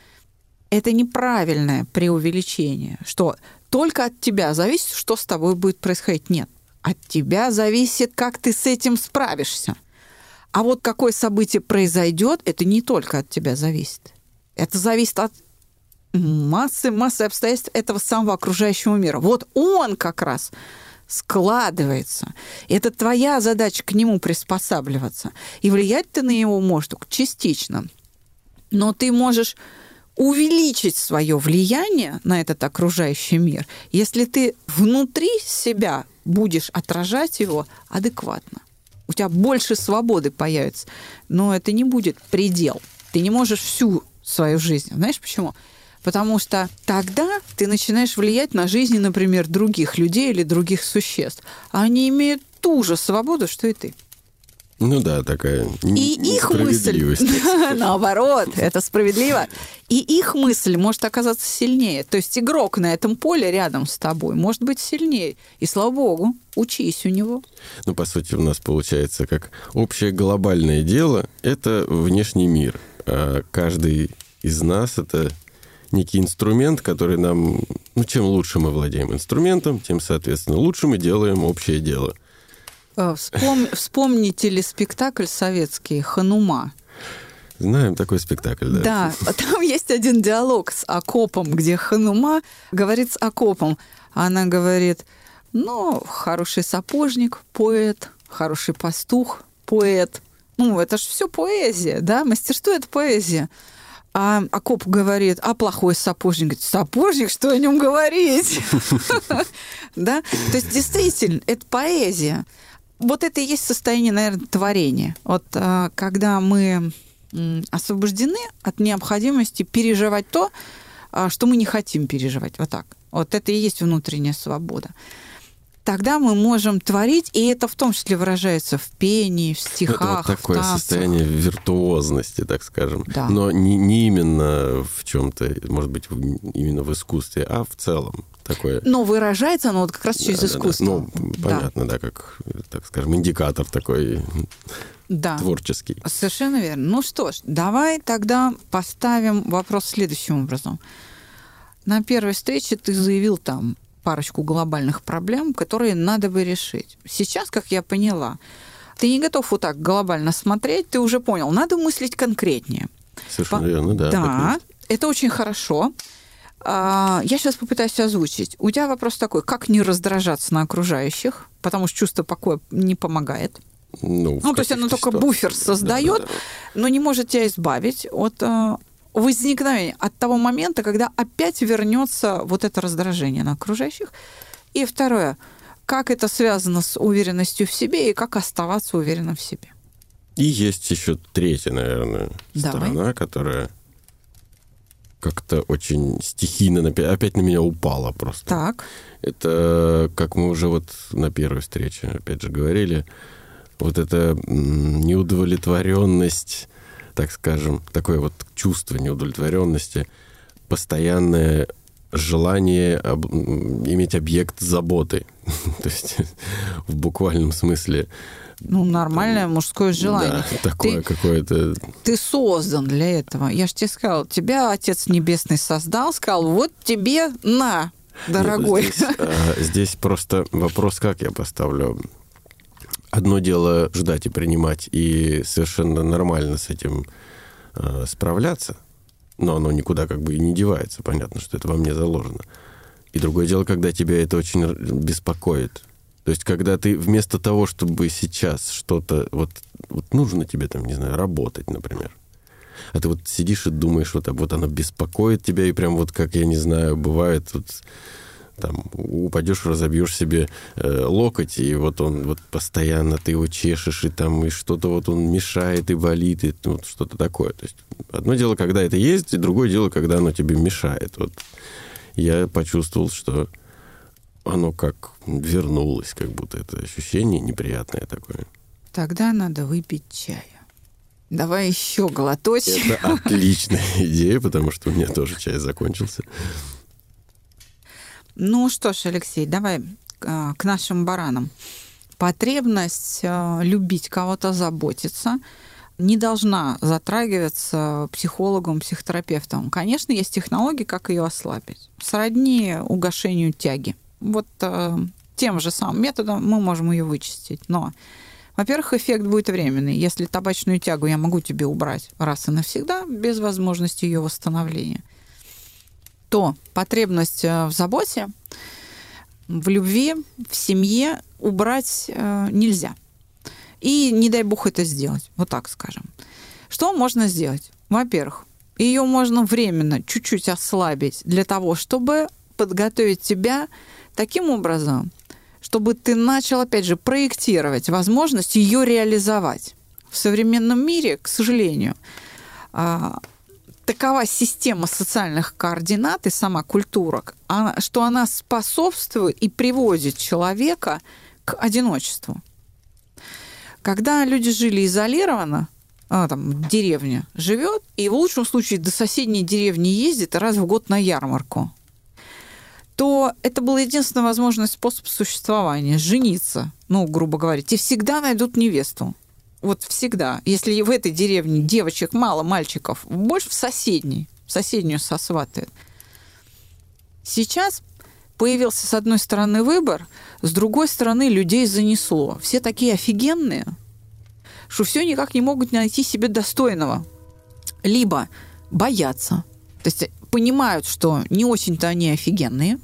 Это неправильное преувеличение, что только от тебя зависит, что с тобой будет происходить. Нет. От тебя зависит, как ты с этим справишься. А вот какое событие произойдет, это не только от тебя зависит. Это зависит от массы, массы обстоятельств этого самого окружающего мира. Вот он как раз складывается. Это твоя задача к нему приспосабливаться. И влиять ты на него можешь частично. Но ты можешь увеличить свое влияние на этот окружающий мир, если ты внутри себя будешь отражать его адекватно. У тебя больше свободы появится, но это не будет предел. Ты не можешь всю свою жизнь. Знаешь почему? Потому что тогда ты начинаешь влиять на жизни, например, других людей или других существ. Они имеют ту же свободу, что и ты. Ну да, такая И их мысль, <laughs> наоборот, это справедливо. И их мысль может оказаться сильнее. То есть игрок на этом поле рядом с тобой может быть сильнее. И слава богу, учись у него. Ну, по сути, у нас получается как общее глобальное дело – это внешний мир. А каждый из нас – это некий инструмент, который нам... Ну, чем лучше мы владеем инструментом, тем, соответственно, лучше мы делаем общее дело. Э, вспом... Вспомни телеспектакль советский «Ханума». Знаем такой спектакль, да. Да, там есть один диалог с Акопом, где Ханума говорит с Акопом. Она говорит, ну, хороший сапожник, поэт, хороший пастух, поэт. Ну, это же все поэзия, да, мастерство – это поэзия. А окоп говорит, а плохой сапожник? Говорит, сапожник, что о нем говорить? <laughs> Да? То есть действительно, это поэзия. Вот это и есть состояние, наверное, творения. Вот а, когда мы освобождены от необходимости переживать то, а, что мы не хотим переживать. Вот так. Вот это и есть внутренняя свобода тогда мы можем творить, и это в том числе выражается в пении, в стихах. Это вот такое в танцах. состояние виртуозности, так скажем. Да. Но не, не именно в чем-то, может быть, именно в искусстве, а в целом такое. Но выражается оно вот как раз через да, искусство. Да, да. Ну, понятно, да. да, как, так скажем, индикатор такой да. творческий. Совершенно верно. Ну что ж, давай тогда поставим вопрос следующим образом. На первой встрече ты заявил там парочку глобальных проблем, которые надо бы решить. Сейчас, как я поняла, ты не готов вот так глобально смотреть, ты уже понял, надо мыслить конкретнее. Совершенно По... верно, да. Да, это очень хорошо. А, я сейчас попытаюсь озвучить. У тебя вопрос такой, как не раздражаться на окружающих, потому что чувство покоя не помогает. Ну, ну то есть оно только буфер создает, да, да, да. но не может тебя избавить от а, возникновение от того момента, когда опять вернется вот это раздражение на окружающих. И второе, как это связано с уверенностью в себе и как оставаться уверенным в себе. И есть еще третья, наверное, Давай. сторона, которая как-то очень стихийно опять на меня упала просто. Так. Это, как мы уже вот на первой встрече, опять же, говорили, вот эта неудовлетворенность так скажем, такое вот чувство неудовлетворенности, постоянное желание об, иметь объект заботы. <laughs> То есть в буквальном смысле ну, нормальное мужское желание. Да, такое ты, какое-то... Ты создан для этого. Я же тебе сказал, тебя Отец Небесный создал, сказал, вот тебе на, дорогой. Нет, здесь, а, здесь просто вопрос, как я поставлю. Одно дело ждать и принимать, и совершенно нормально с этим э, справляться, но оно никуда как бы и не девается. Понятно, что это во мне заложено. И другое дело, когда тебя это очень беспокоит. То есть, когда ты вместо того, чтобы сейчас что-то... Вот, вот нужно тебе там, не знаю, работать, например. А ты вот сидишь и думаешь, вот, вот оно беспокоит тебя, и прям вот как, я не знаю, бывает... Вот, там упадешь, разобьешь себе э, локоть, и вот он вот постоянно ты его чешешь, и там и что-то вот он мешает и болит, и вот что-то такое. То есть одно дело, когда это есть, и другое дело, когда оно тебе мешает. Вот я почувствовал, что оно как вернулось, как будто это ощущение неприятное такое. Тогда надо выпить чая. Давай еще глоточек. Это отличная <laughs> идея, потому что у меня тоже чай закончился. Ну что ж, Алексей, давай а, к нашим баранам. Потребность а, любить кого-то, заботиться не должна затрагиваться психологом, психотерапевтом. Конечно, есть технологии, как ее ослабить. Сродни угошению тяги. Вот э, тем же самым методом мы можем ее вычистить. Но, во-первых, эффект будет временный. Если табачную тягу я могу тебе убрать раз и навсегда, без возможности ее восстановления – то потребность э, в заботе, в любви, в семье убрать э, нельзя. И не дай бог это сделать, вот так скажем. Что можно сделать? Во-первых, ее можно временно чуть-чуть ослабить для того, чтобы подготовить тебя таким образом, чтобы ты начал, опять же, проектировать возможность ее реализовать. В современном мире, к сожалению, а, такова система социальных координат и сама культура, что она способствует и приводит человека к одиночеству. Когда люди жили изолированно, а, там, деревня живет, и в лучшем случае до соседней деревни ездит раз в год на ярмарку, то это был единственный возможный способ существования – жениться, ну, грубо говоря. Тебе всегда найдут невесту. Вот всегда. Если в этой деревне девочек мало, мальчиков, больше в соседней. В соседнюю сосватает. Сейчас появился, с одной стороны, выбор, с другой стороны, людей занесло. Все такие офигенные, что все никак не могут найти себе достойного. Либо боятся, то есть понимают, что не очень-то они офигенные,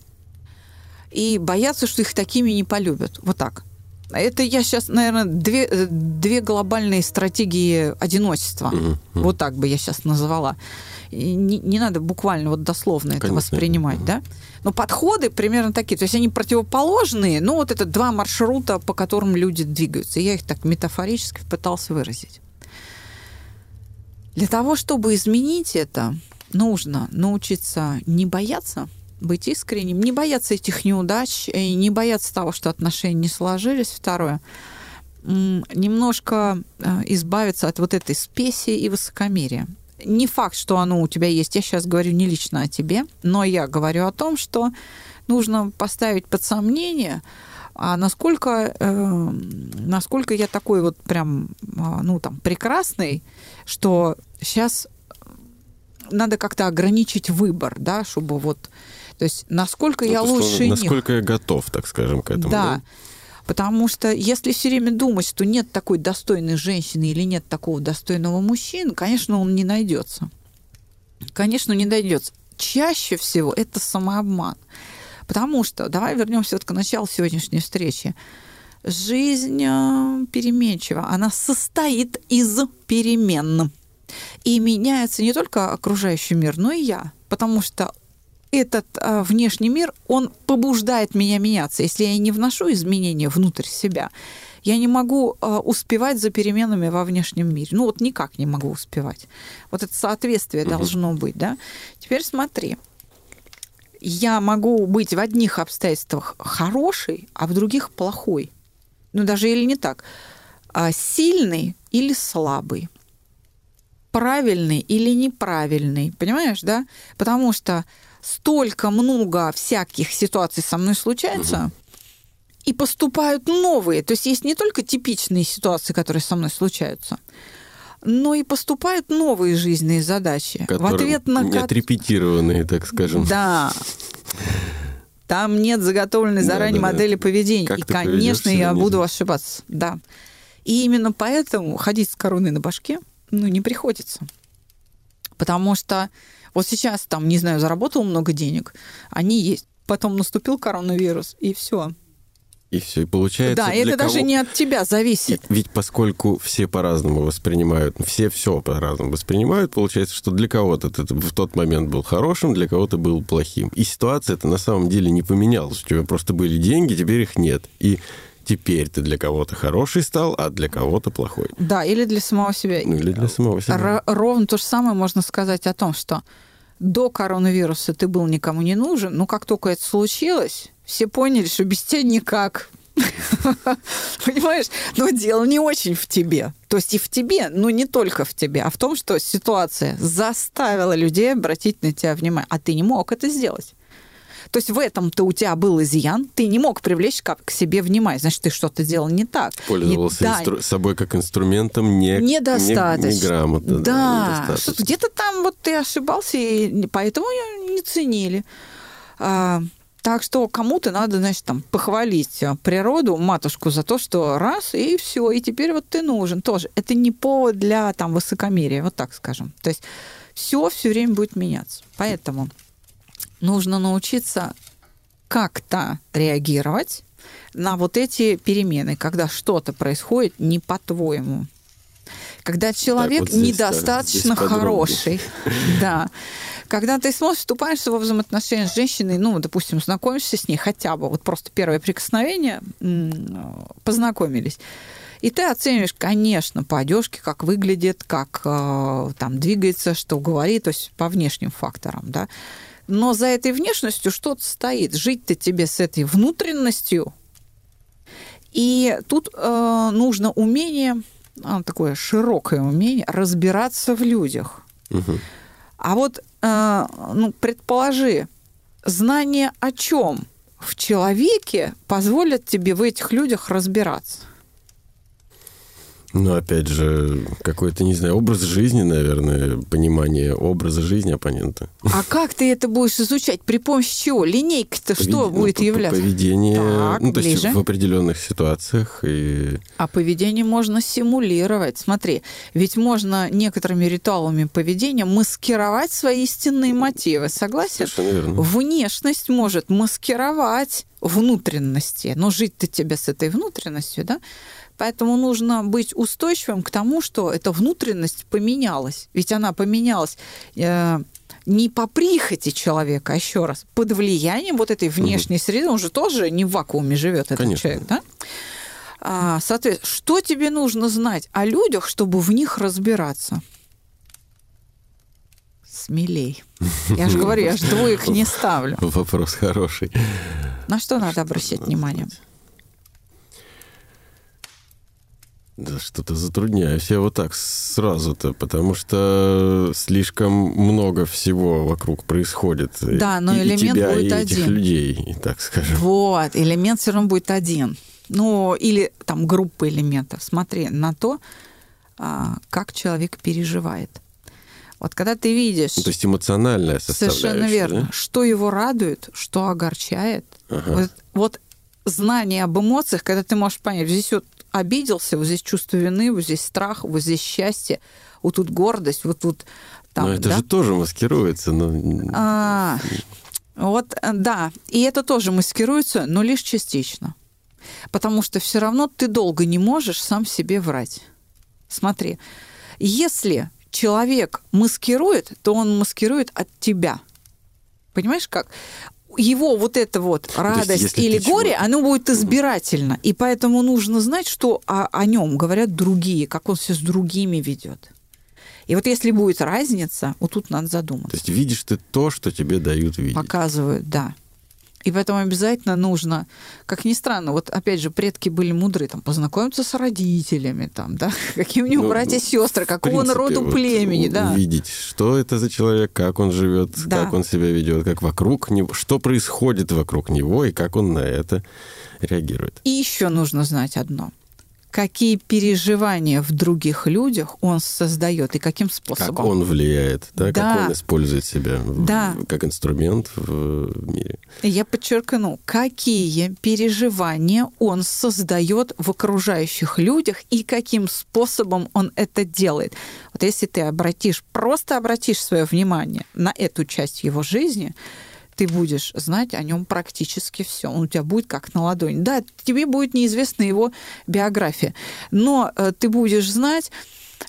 и боятся, что их такими не полюбят. Вот так. Это я сейчас, наверное, две, э, две глобальные стратегии одиночества. Мгм. Вот так бы я сейчас назвала. И не, не надо буквально вот дословно это Конечно. воспринимать, да? Но подходы примерно такие. То есть они противоположные, но вот это два маршрута, по которым люди двигаются. И я их так метафорически пытался выразить. Для того, чтобы изменить это, нужно научиться не бояться быть искренним, не бояться этих неудач, и не бояться того, что отношения не сложились. Второе немножко э, избавиться от вот этой спеси и высокомерия. Не факт, что оно у тебя есть. Я сейчас говорю не лично о тебе, но я говорю о том, что нужно поставить под сомнение, а насколько, э, насколько я такой вот прям, а, ну там, прекрасный, что сейчас надо как-то ограничить выбор, да, чтобы вот, то есть насколько я Ну, лучше них. Насколько я готов, так скажем, к этому. Да. Потому что если все время думать, что нет такой достойной женщины или нет такого достойного мужчины, конечно, он не найдется. Конечно, не найдется. Чаще всего это самообман. Потому что, давай вернемся вот к началу сегодняшней встречи. Жизнь э, переменчива, она состоит из перемен. И меняется не только окружающий мир, но и я. Потому что этот а, внешний мир, он побуждает меня меняться. Если я не вношу изменения внутрь себя, я не могу а, успевать за переменами во внешнем мире. Ну вот никак не могу успевать. Вот это соответствие Мгм. должно быть, да? Теперь смотри. Я могу быть в одних обстоятельствах хороший, а в других плохой. Ну даже или не так. А сильный или слабый правильный или неправильный, понимаешь, да? Потому что столько много всяких ситуаций со мной случается, и поступают новые. То есть есть не только типичные ситуации, которые со мной случаются, но и поступают новые жизненные задачи. в Которые ответ на отрепетированные, так скажем. Да. Там нет заготовленной заранее да, да. модели поведения. Как и, конечно, я буду ошибаться. Да. И именно поэтому ходить с короной на башке ну, не приходится. Потому что вот сейчас там, не знаю, заработал много денег, они есть. Потом наступил коронавирус, и все. И все, и получается Да, это даже кого- не от тебя зависит. И Ведь поскольку все по-разному воспринимают, все все по-разному воспринимают, получается, что для кого-то ты в тот момент был хорошим, для кого-то был плохим. И ситуация это на самом деле не поменялась. У тебя просто были деньги, теперь их нет. И теперь ты для кого-то хороший стал, а для кого-то плохой. Да, или для самого себя. Ну, или для самого себя. Р- ровно то же самое можно сказать о том, что до коронавируса ты был никому не нужен, но как только это случилось, все поняли, что без тебя никак. <laughs> Понимаешь? Но дело не очень в тебе. То есть и в тебе, но не только в тебе, а в том, что ситуация заставила людей обратить на тебя внимание, а ты не мог это сделать. То есть в этом-то у тебя был изъян, ты не мог привлечь к к себе внимание, значит, ты что-то делал не так. Пользовался Не- да, инстру- собой как инструментом не, недостаточно. не- неграмотно. Да, недостаточно. что где-то там вот ты ошибался, и поэтому не ценили. А, так что кому-то надо, значит, там похвалить а, природу, матушку за то, что раз, и все, и теперь вот ты нужен тоже. Это не повод для там высокомерия, вот так скажем. То есть все все время будет меняться. Поэтому нужно научиться как-то реагировать на вот эти перемены, когда что-то происходит не по-твоему. Когда человек вот здесь, да, недостаточно здесь хороший. <laughs> Да. Когда ты смотришь, вступаешь во взаимоотношения с женщиной, ну, допустим, знакомишься с ней хотя бы, вот просто первое прикосновение, познакомились. И ты оцениваешь, конечно, по одежке, как выглядит, как э, там двигается, что говорит, то есть по внешним факторам, да. Но за этой внешностью что-то стоит. Жить-то тебе с этой внутренностью. И тут э, нужно умение, а, такое широкое умение, разбираться в людях. Мгм. А вот, э, ну, предположи, знание о чем в человеке позволит тебе в этих людях разбираться. Ну, опять же, какой-то, не знаю, образ жизни, наверное, понимание образа жизни оппонента. А как ты это будешь изучать? При помощи чего? Линейка-то что Повед- будет ну, являться? Поведение, Так, ну, то есть ближе. в определенных ситуациях. И... А поведение можно симулировать. Смотри, ведь можно некоторыми ритуалами поведения маскировать свои истинные мотивы. Согласен? Совершенно верно. Внешность может маскировать внутренности, но жить-то тебе с этой внутренностью, да? Поэтому нужно быть устойчивым к тому, что эта внутренность поменялась. Ведь она поменялась э, не по прихоти человека, а еще раз, под влиянием вот этой внешней среды. Он же тоже не в вакууме живет, этот Конечно. человек, да? А, соответственно, что тебе нужно знать о людях, чтобы в них разбираться? Смелей. Я же говорю, я же двоек не ставлю. Вопрос хороший. На что надо обращать внимание? знать? Да что-то затрудняюсь я вот так сразу-то, потому что слишком много всего вокруг происходит. Да, но и, и элемент тебя, будет и этих один. людей, и так скажем. Вот, элемент все равно будет один. Ну, или там группа элементов. Смотри на то, а, как человек переживает. Вот когда ты видишь... Ну, то есть эмоциональная составляющая. Совершенно верно. да? Что его радует, что огорчает. Ага. Вот, вот знание об эмоциях, когда ты можешь понять, здесь вот обиделся, вот здесь чувство вины, вот здесь страх, вот здесь счастье, вот тут гордость, вот тут там, Но это да? же тоже маскируется. Но... А, вот, э, да, и это тоже маскируется, но лишь частично. Потому что все равно ты долго не можешь сам себе врать. Смотри, если человек маскирует, то он маскирует от тебя. Понимаешь как? Его вот это вот радость если или горе, чего- оно будет избирательно. И поэтому нужно знать, что о, о нем говорят другие, как он себя с другими ведет. И вот если будет разница, вот тут надо задуматься То есть видишь ты то, что тебе дают видеть. показывают, да. И поэтому обязательно нужно, как ни странно, вот опять же, предки были мудры, там, познакомиться с родителями, там, да, <laughs> какие у него Ну, братья, сестры, В какого принципе, народу вот племени, да. Увидеть, что это за человек, как он живет, Да. как он себя ведет, как вокруг него, что происходит вокруг него и как он на это реагирует. И еще нужно знать одно. Какие переживания в других людях он создает и каким способом. Как он влияет, да, Да. как он использует себя в- Да. как инструмент в мире. Я подчеркну, какие переживания он создает в окружающих людях и каким способом он это делает. Вот если ты обратишь, просто обратишь свое внимание на эту часть его жизни, ты будешь знать о нем практически все. Он у тебя будет как на ладони. Да, тебе будет неизвестна его биография, но э, ты будешь знать,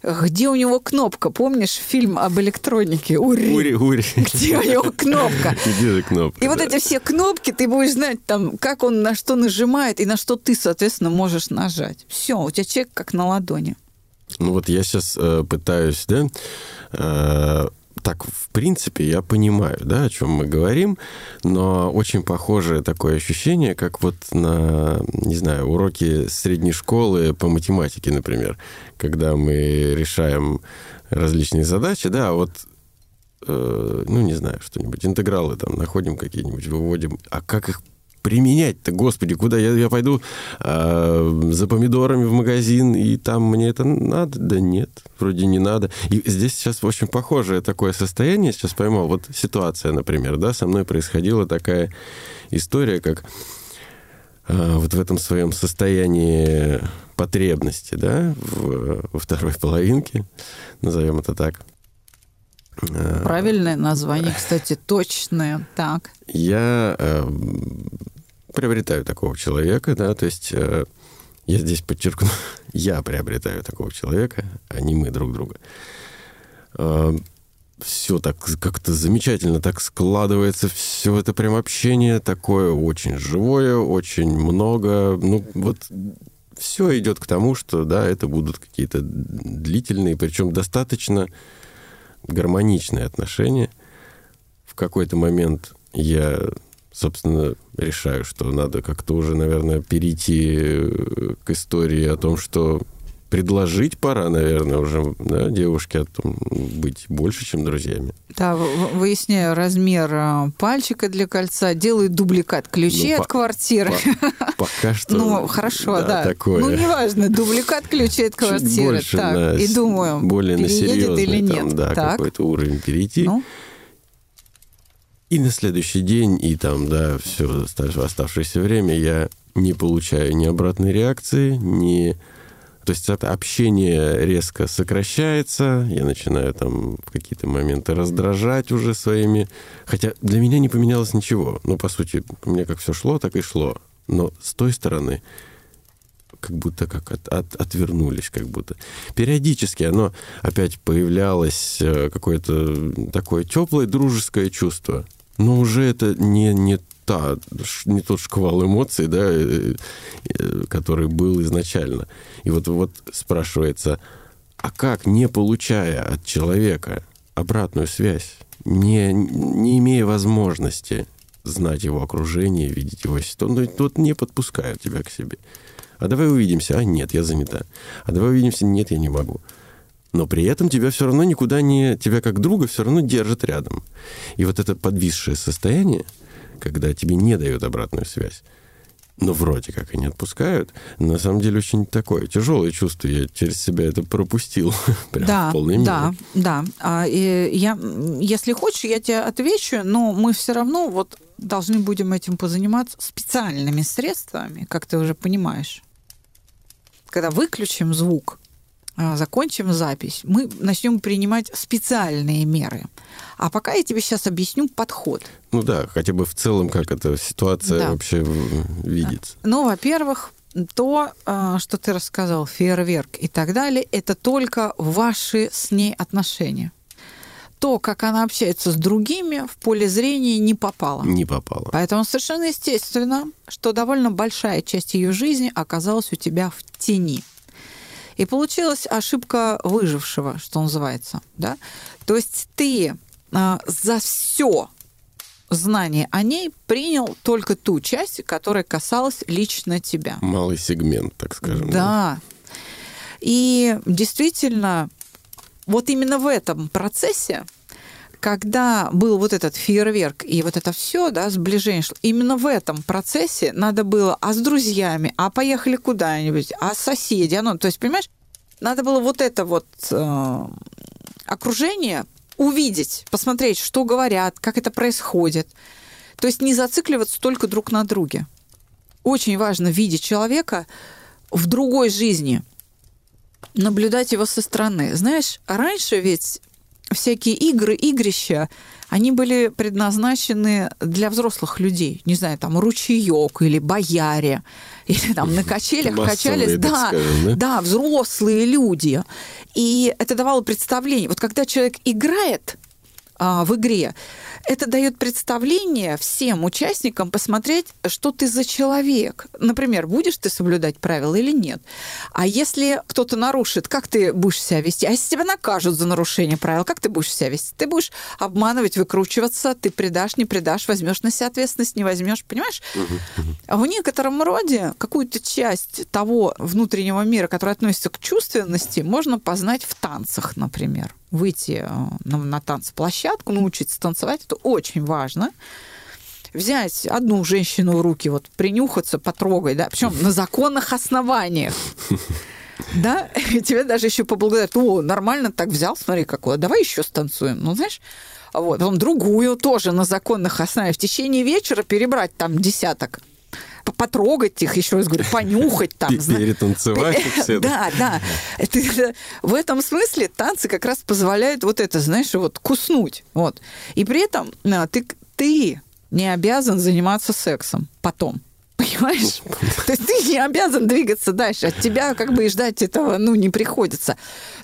где у него кнопка. Помнишь фильм об электронике? Ури. Ури, ури. Где у него кнопка? <laughs> Где же кнопка? И вот да. эти все кнопки, ты будешь знать, там, как он на что нажимает и на что ты, соответственно, можешь нажать. Все, у тебя человек как на ладони. Ну вот я сейчас пытаюсь, да, э, так, в принципе, я понимаю, да, о чем мы говорим, но очень похожее такое ощущение, как вот на, не знаю, уроки средней школы по математике, например, когда мы решаем различные задачи, да, а вот э, ну, не знаю, что-нибудь, интегралы там находим какие-нибудь, выводим, а как их применять-то, господи, куда я, я пойду э, за помидорами в магазин, и там мне это надо? Да нет, вроде не надо. И здесь сейчас очень похожее такое состояние, сейчас поймал, вот ситуация, например, да, со мной происходила такая история, как э, вот в этом своем состоянии потребности, да, в, во второй половинке, назовем это так, Правильное название, кстати, точное. Так. я э, приобретаю такого человека, да, то есть э, я здесь подчеркну, <laughs> я приобретаю такого человека, а не мы друг друга. все так как-то замечательно так складывается, все это прям общение такое очень живое, очень много, ну вот все идет к тому, что да, это будут какие-то длительные, причем достаточно гармоничные отношения. В какой-то момент я, собственно, решаю, что надо как-то уже, наверное, перейти э, к истории о том, что предложить пора, наверное, уже да, девушке о том быть больше, чем друзьями. Да, выясняю размер а, пальчика для кольца, делаю дубликат ключей ну, от по- квартиры. По- <laughs> пока что. Ну, хорошо, да. Такое. Ну, неважно, дубликат ключей от квартиры. Больше так, на, и думаю, более на серьезный, или нет. Там, да, так. какой-то уровень перейти. Ну? И на следующий день, и там, да, все оставшееся время я не получаю ни обратной реакции, ни... То есть это общение резко сокращается, я начинаю там в какие-то моменты раздражать уже своими... Хотя для меня не поменялось ничего. Ну, по сути, у меня как все шло, так и шло. Но с той стороны как будто как от, от, отвернулись, как будто. Периодически оно опять появлялось э, какое-то такое теплое дружеское чувство но уже это не, не, та, не тот шквал эмоций, да, э, э, который был изначально. И вот, вот спрашивается, а как, не получая от человека обратную связь, не, не имея возможности знать его окружение, видеть его ситуацию, ну, тот не подпускают тебя к себе. А давай увидимся. А нет, я занята. А давай увидимся. Нет, я не могу но при этом тебя все равно никуда не... Тебя как друга все равно держит рядом. И вот это подвисшее состояние, когда тебе не дают обратную связь, но вроде как и не отпускают, на самом деле очень такое тяжелое чувство. Я через себя это пропустил <laughs> прям да, в полной мере. Да, да. А, и я, если хочешь, я тебе отвечу, но мы все равно вот должны будем этим позаниматься специальными средствами, как ты уже понимаешь. Когда выключим звук, закончим запись, мы начнем принимать специальные меры. А пока я тебе сейчас объясню подход. Ну да, хотя бы в целом, как эта ситуация да. вообще видится. Ну, во-первых, то, а, что ты рассказал, фейерверк и так далее, это только ваши с ней отношения. То, как она общается с другими, в поле зрения не попало. Не попало. Поэтому совершенно естественно, что довольно большая часть ее жизни оказалась у тебя в тени. И получилась ошибка выжившего, что называется. Да? То есть ты а, за все знание о ней принял только ту часть, которая касалась лично тебя. Малый сегмент, так скажем. Да. И действительно, вот именно в этом процессе, когда был вот этот фейерверк и вот это все, да, сближение, именно в этом процессе надо было, а с друзьями, а поехали куда-нибудь, а соседи, а ну, то есть, понимаешь, надо было вот это вот э, окружение увидеть, посмотреть, что говорят, как это происходит. То есть не зацикливаться только друг на друге. Очень важно видеть человека в другой жизни, наблюдать его со стороны. Знаешь, раньше ведь всякие игры, игрища, они были предназначены для взрослых людей. Не знаю, там ручеек или бояре, <laughs> или там на качелях качались. Да, скажем, да, да, взрослые люди. И это давало представление. Вот когда человек играет а, в игре, это дает представление всем участникам посмотреть, что ты за человек. Например, будешь ты соблюдать правила или нет. А если кто-то нарушит, как ты будешь себя вести? А если тебя накажут за нарушение правил, как ты будешь себя вести? Ты будешь обманывать, выкручиваться, ты предашь, не предашь, возьмешь на себя ответственность, не возьмешь, понимаешь? А в некотором роде какую-то часть того внутреннего мира, который относится к чувственности, можно познать в танцах, например выйти э, на, на танцплощадку, научиться танцевать, это очень важно. Взять одну женщину в руки, вот принюхаться, потрогать, да, причем на законных основаниях. <laughs> Да, и тебе даже еще поблагодарят. О, нормально так взял, смотри, какое. Давай еще станцуем. Ну, знаешь, вот. Потом другую тоже на законных основаниях. В течение вечера перебрать там десяток потрогать их, еще раз говорю, понюхать там. Перетанцевать все. Да, да. В этом смысле танцы как раз позволяют вот это, знаешь, вот куснуть. Вот. И при этом а, ты, ты не обязан заниматься сексом потом. <laughs> Понимаешь? То есть ты не обязан двигаться дальше. От тебя как бы и ждать этого, ну, не приходится.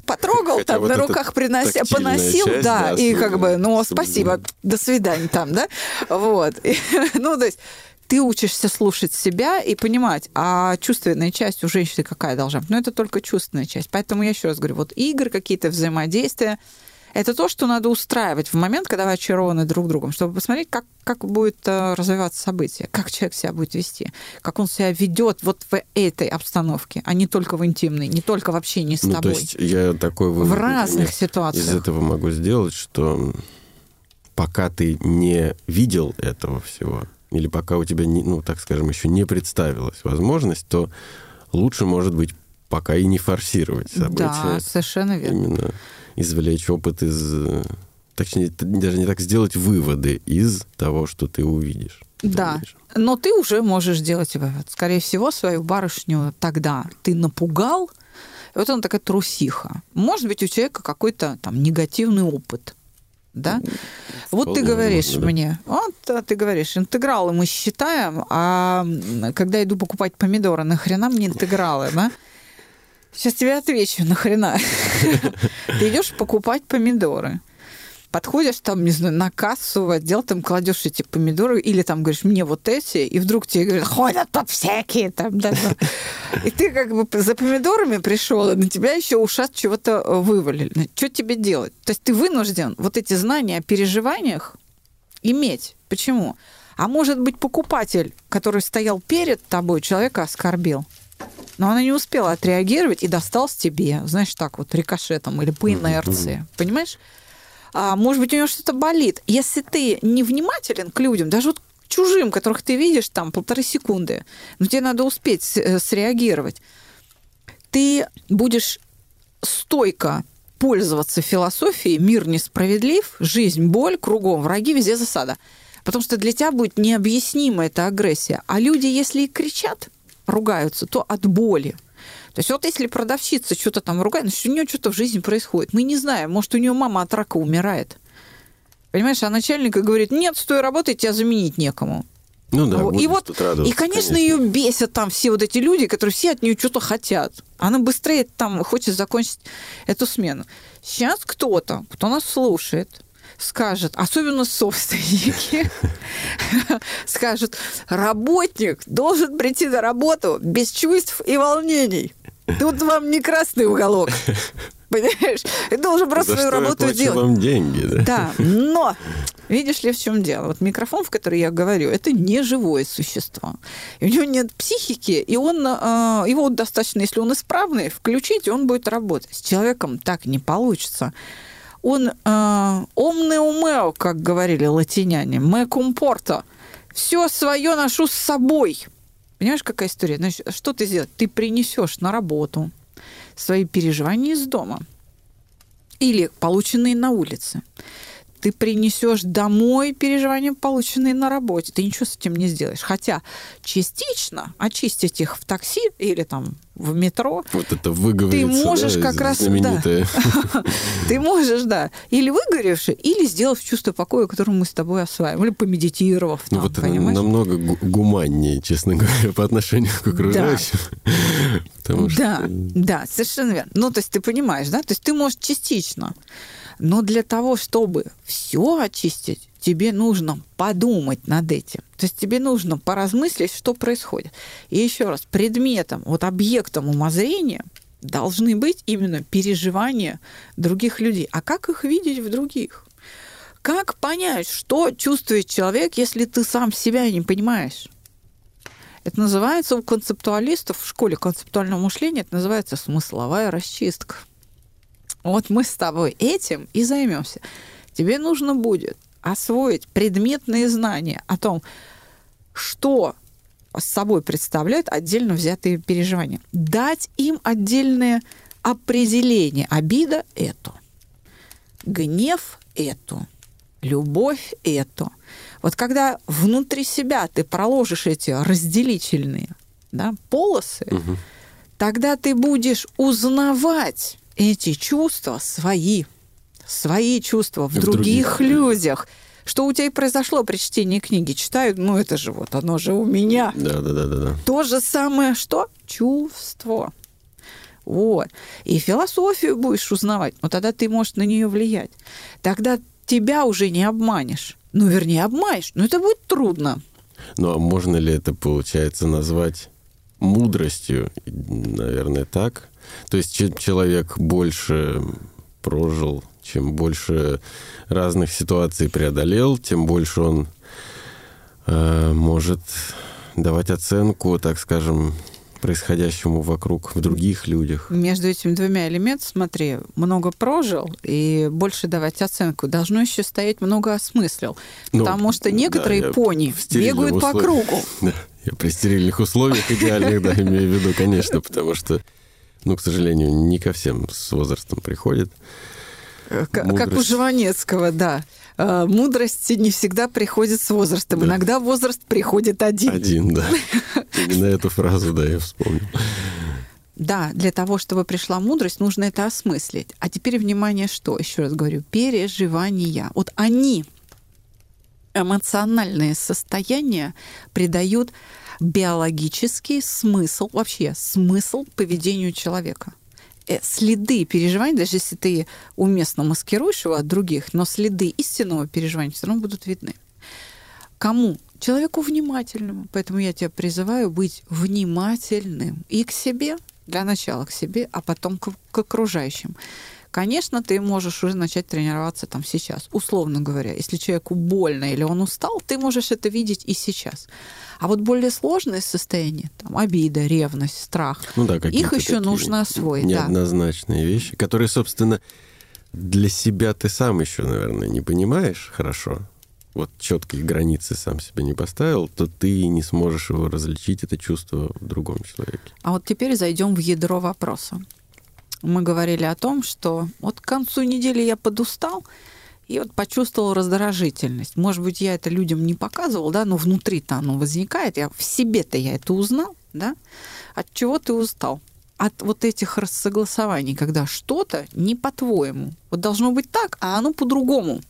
Потрогал Хотя там, вот на руках принося, поносил, часть, да, да, и как бы, ну, спасибо, до свидания там, да? Вот. <laughs> ну, то есть ты учишься слушать себя и понимать, а чувственная часть у женщины какая должна быть. Но это только чувственная часть. Поэтому я еще раз говорю, вот игры, какие-то взаимодействия, это то, что надо устраивать в момент, когда вы очарованы друг другом, чтобы посмотреть, как, как будет э, развиваться событие, как человек себя будет вести, как он себя ведет вот в этой обстановке, а не только в интимной, не только в общении с ну, тобой. То есть я такой вывод в разных ситуациях. Из этого могу сделать, что пока ты не видел этого всего, или пока у тебя, не, ну, так скажем, еще не представилась возможность, то лучше, может быть, пока и не форсировать события. Да, совершенно верно. Именно извлечь опыт из... Точнее, даже не так сделать выводы из того, что ты увидишь. Да, но ты уже можешь сделать вывод. Скорее всего, свою барышню тогда ты напугал, и вот она такая трусиха. Может быть, у человека какой-то там негативный опыт да? Вот ты говоришь да. мне, вот а ты говоришь, интегралы мы считаем, а когда иду покупать помидоры, нахрена мне интегралы, да? Сейчас тебе отвечу, нахрена. <laughs> Ты идешь покупать помидоры подходишь там, не знаю, на кассу в отдел, там кладешь эти помидоры, или там говоришь, мне вот эти, и вдруг тебе говорят, ходят тут всякие там, да, да. И ты как бы за помидорами пришел, и на тебя еще ушат чего-то э, вывалили. Что тебе делать? То есть ты вынужден вот эти знания о переживаниях иметь. Почему? А может быть, покупатель, который стоял перед тобой, человека оскорбил. Но она не успела отреагировать и досталась тебе, знаешь, так вот, рикошетом или по инерции. Понимаешь? А, может быть, у него что-то болит. Если ты невнимателен к людям, даже вот к чужим, которых ты видишь там полторы секунды, но тебе надо успеть э, среагировать, ты будешь стойко пользоваться философией «мир несправедлив», «жизнь – боль», «кругом враги», «везде засада». Потому что для тебя будет необъяснима эта агрессия. А люди, если и кричат, ругаются, то от боли. То есть вот если продавщица что-то там ругает, значит, у нее что-то в жизни происходит. Мы не знаем, может, у нее мама от рака умирает. Понимаешь, а начальник говорит, нет, стой, работай, тебя заменить некому. Ну да, и вот, и, конечно, конечно, ее бесят там все вот эти люди, которые все от нее что-то хотят. Она быстрее там хочет закончить эту смену. Сейчас кто-то, кто нас слушает, скажет, особенно собственники, <laughs> скажут, работник должен прийти на работу без чувств и волнений. Тут вам не красный уголок. <laughs> Понимаешь? Ты должен просто За свою что работу я делать. вам деньги, да? Да, но видишь ли, в чем дело? Вот микрофон, в который я говорю, это не живое существо. И у него нет психики, и он, э, его достаточно, если он исправный, включить, и он будет работать. С человеком так не получится он э, умео, как говорили латиняне, me comporto. Все свое ношу с собой. Понимаешь, какая история? Значит, что ты сделаешь? Ты принесешь на работу свои переживания из дома или полученные на улице ты принесешь домой переживания, полученные на работе. Ты ничего с этим не сделаешь. Хотя частично очистить их в такси или там в метро. Вот это выговориться, Ты можешь да, как раз... Да. <laughs> Ты можешь, да. Или выгоревши, или сделав чувство покоя, которое мы с тобой осваиваем. Или помедитировав. Ну, вот понимаешь? намного гуманнее, честно говоря, по отношению к окружающим. <laughs> Да, да, совершенно верно. Ну, то есть ты понимаешь, да? То есть ты можешь частично но для того, чтобы все очистить, тебе нужно подумать над этим. То есть тебе нужно поразмыслить, что происходит. И еще раз, предметом, вот объектом умозрения должны быть именно переживания других людей. А как их видеть в других? Как понять, что чувствует человек, если ты сам себя не понимаешь? Это называется у концептуалистов в школе концептуального мышления, это называется смысловая расчистка. Вот мы с тобой этим и займемся. Тебе нужно будет освоить предметные знания о том, что с собой представляют отдельно взятые переживания. Дать им отдельное определение. Обида – это. Гнев – это. Любовь – это. Вот когда внутри себя ты проложишь эти разделительные да, полосы, угу. тогда ты будешь узнавать эти чувства свои, свои чувства в, в других, других людях. Что у тебя и произошло при чтении книги? Читают, ну это же вот, оно же у меня. Да, да, да, да. да. То же самое что? Чувство. Вот. И философию будешь узнавать, но тогда ты можешь на нее влиять. Тогда тебя уже не обманешь. Ну, вернее, обманешь, но это будет трудно. Ну, а можно ли это, получается, назвать мудростью? Наверное, так. То есть человек больше прожил, Чем больше разных ситуаций преодолел, тем больше он э, может давать оценку, так скажем, происходящему вокруг, в других людях. Между этими двумя элементами, смотри, много прожил и больше давать оценку. Должно еще стоять много осмыслил. Ну, потому что некоторые да, пони бегают условиях. по кругу. <laughs> Да, я при стерильных условиях идеальных, да, имею в виду, конечно, потому что, ну, к сожалению, не ко всем с возрастом приходит. Как у Жванецкого, да. А, мудрость не всегда приходит с возрастом. Да. Иногда возраст приходит один. Один, да. <laughs> Именно эту фразу, да, я вспомнил. Да, для того, чтобы пришла мудрость, нужно это осмыслить. А теперь внимание, что? Еще раз говорю, переживания. Вот они, эмоциональные состояния, придают биологический смысл, вообще смысл поведению человека. Э, следы переживаний, даже если ты уместно маскируешь его от других, но следы истинного переживания все равно будут видны. Кому? Человеку внимательному. Поэтому я тебя призываю быть внимательным и к себе, для начала к себе, а потом к, к окружающим. Конечно, ты можешь уже начать тренироваться там сейчас, условно говоря. Если человеку больно или он устал, ты можешь это видеть и сейчас. А вот более сложные состояния, там, обида, ревность, страх, ну да, их еще нужно освоить. Неоднозначные да. вещи, которые, собственно, для себя ты сам еще, наверное, не понимаешь хорошо. Вот четкие границы сам себе не поставил, то ты не сможешь его различить, это чувство в другом человеке. А вот теперь зайдем в ядро вопроса мы говорили о том, что вот к концу недели я подустал, и вот почувствовал раздражительность. Может быть, я это людям не показывал, да, но внутри-то оно возникает. Я в себе-то я это узнал, да. От чего ты устал? От вот этих рассогласований, когда что-то не по-твоему. Вот должно быть так, а оно по-другому.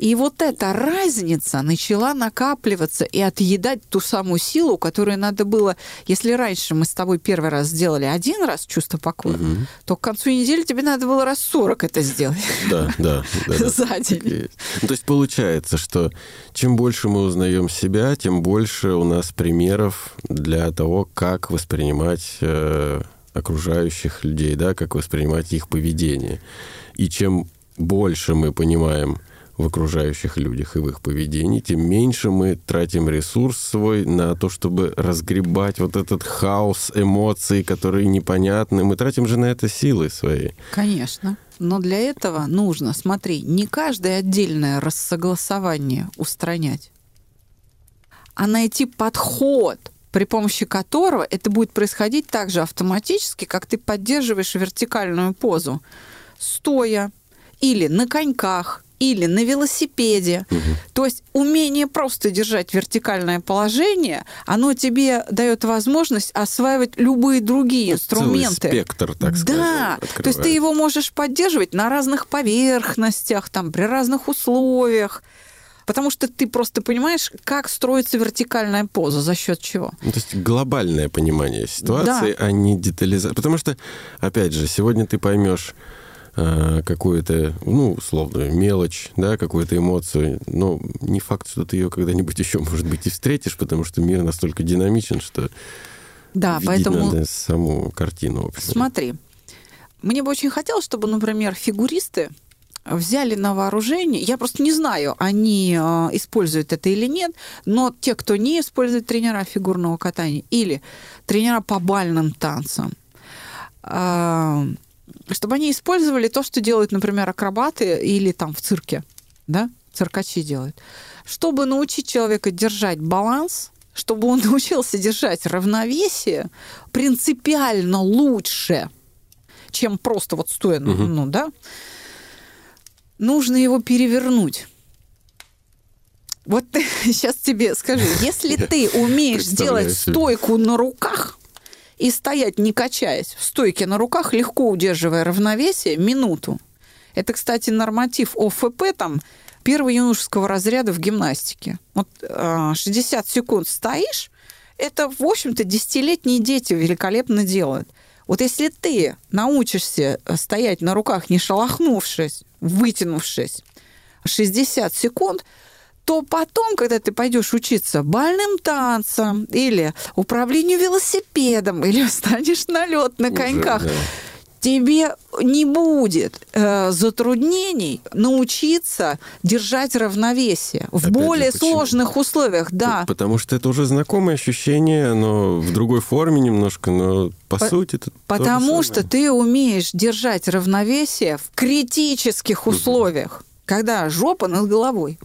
И вот эта разница начала накапливаться и отъедать ту самую силу, которую надо было... Если раньше мы с тобой первый раз сделали один раз чувство покоя, угу. то к концу недели тебе надо было раз 40 это сделать. Да, да. <laughs> За день. Ну, то есть получается, что чем больше мы узнаем себя, тем больше у нас примеров для того, как воспринимать э, окружающих людей, да, как воспринимать их поведение. И чем больше мы понимаем в окружающих людях и в их поведении, тем меньше мы тратим ресурс свой на то, чтобы разгребать вот этот хаос эмоций, которые непонятны. Мы тратим же на это силы свои. Конечно. Но для этого нужно, смотри, не каждое отдельное рассогласование устранять, а найти подход, при помощи которого это будет происходить так же автоматически, как ты поддерживаешь вертикальную позу, стоя или на коньках, или на велосипеде. Угу. То есть умение просто держать вертикальное положение, оно тебе дает возможность осваивать любые другие ну, инструменты. Целый спектр, так сказать. Да, то есть ты его можешь поддерживать на разных поверхностях, там, при разных условиях. Потому что ты просто понимаешь, как строится вертикальная поза, за счет чего. Ну, то есть глобальное понимание ситуации, да. а не детализация. Потому что, опять же, сегодня ты поймешь какую-то, ну, условную мелочь, да, какую-то эмоцию, но не факт, что ты ее когда-нибудь еще, может быть, и встретишь, потому что мир настолько динамичен, что да, видеть поэтому... надо саму картину. Общую. Смотри, мне бы очень хотелось, чтобы, например, фигуристы взяли на вооружение, я просто не знаю, они э, используют это или нет, но те, кто не использует тренера фигурного катания или тренера по бальным танцам, э, чтобы они использовали то, что делают, например, акробаты или там в цирке, да, циркачи делают, чтобы научить человека держать баланс, чтобы он <laughs> научился держать равновесие принципиально лучше, чем просто вот стоя, угу. ну да, нужно его перевернуть. Вот <laughs> сейчас тебе скажу, если ты умеешь сделать стойку на руках, и стоять, не качаясь, в стойке на руках, легко удерживая равновесие, минуту. Это, кстати, норматив ОФП, там, первого юношеского разряда в гимнастике. Вот 60 а, секунд стоишь, это, в общем-то, десятилетние дети великолепно делают. Вот если ты научишься стоять на руках, не шелохнувшись, вытянувшись, 60 секунд, то потом, когда ты пойдешь учиться бальным танцам или управлению велосипедом, <laughs> или станешь на лед на коньках, Уже, да. тебе не будет э, затруднений научиться держать равновесие в Опять же, более почему? сложных условиях, да. Потому что это уже знакомое ощущение, оно в другой форме немножко, но по, По- сути это то же Потому что ты умеешь держать равновесие в критических условиях, когда жопа над головой.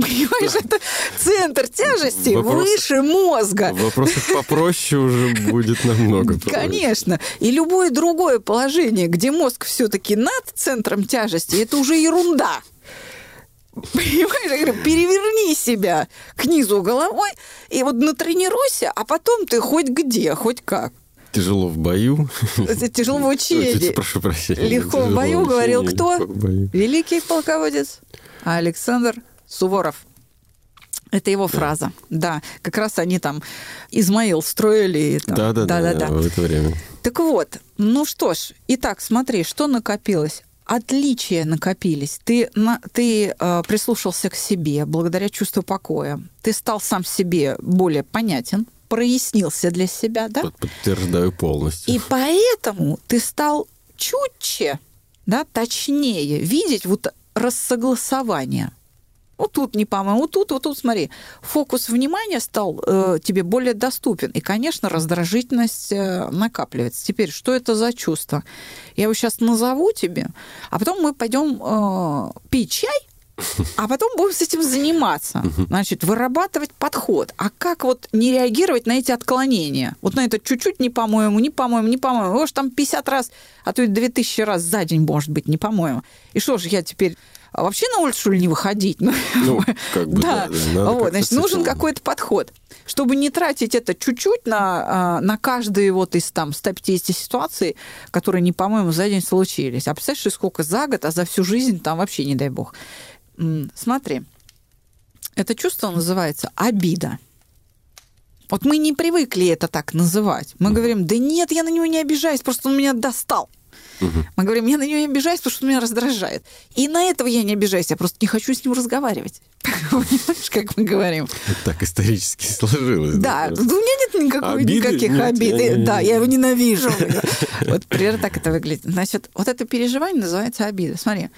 Понимаешь, это центр тяжести Вопрос- выше мозга. Вопросов попроще уже будет намного. Конечно. И любое другое положение, где мозг все-таки над центром тяжести, это уже ерунда. Понимаешь, я говорю, переверни себя к низу головой и вот натренируйся, а потом ты хоть где, хоть как. Тяжело в бою. Тяжело в учении. Прошу прощения. Легко в бою, говорил кто? Великий полководец Александр Суворов. Это его фраза. Да, как раз они там Измаил строили. там. Да, да, да, Да-да-да. в это время. Так вот, ну что ж, итак, смотри, что накопилось. Отличия накопились. Ты, на, ты э, прислушался к себе благодаря чувству покоя. Ты стал сам себе более понятен, прояснился для себя, да? Под- Подтверждаю полностью. И поэтому ты стал чутче, да, точнее видеть вот рассогласование. Вот тут не по-моему, вот тут, вот тут, смотри. Фокус внимания стал э, тебе более доступен. И, конечно, раздражительность э, накапливается. Теперь, что это за чувство? Я его сейчас назову тебе, а потом мы пойдем э, пить чай, а потом будем с этим заниматься. Значит, вырабатывать подход. А как вот не реагировать на эти отклонения? Вот на это чуть-чуть не по-моему, не по-моему, не по-моему. Его ж там 50 раз, а то и 2000 раз за день, может быть, не по-моему. И что же, я теперь а вообще на улицу, что ли, не выходить? <laughs> Ну, <laughs> как бы, да, да, вот, значит, нужен какой-то подход. Чтобы не тратить это чуть-чуть на, а, на каждый вот из там 150 ситуаций, которые не, по-моему, за день случились. А представляешь, сколько за год, а за всю жизнь там вообще, не дай бог. Смотри, это чувство называется обида. Вот мы не привыкли это так называть. Мы говорим, да нет, я на него не обижаюсь, просто он меня достал. Мы говорим, я на него не обижаюсь, потому что меня раздражает. И на этого я не обижаюсь, я просто не хочу с ним разговаривать. <laughs> Понимаешь, как мы говорим? Так исторически сложилось. Да, у меня нет никакой, Обиды? никаких Нет, обид. я не- Да, я его ненавижу. <laughs> Вот примерно так это выглядит. Значит, вот это переживание называется обида. Смотри,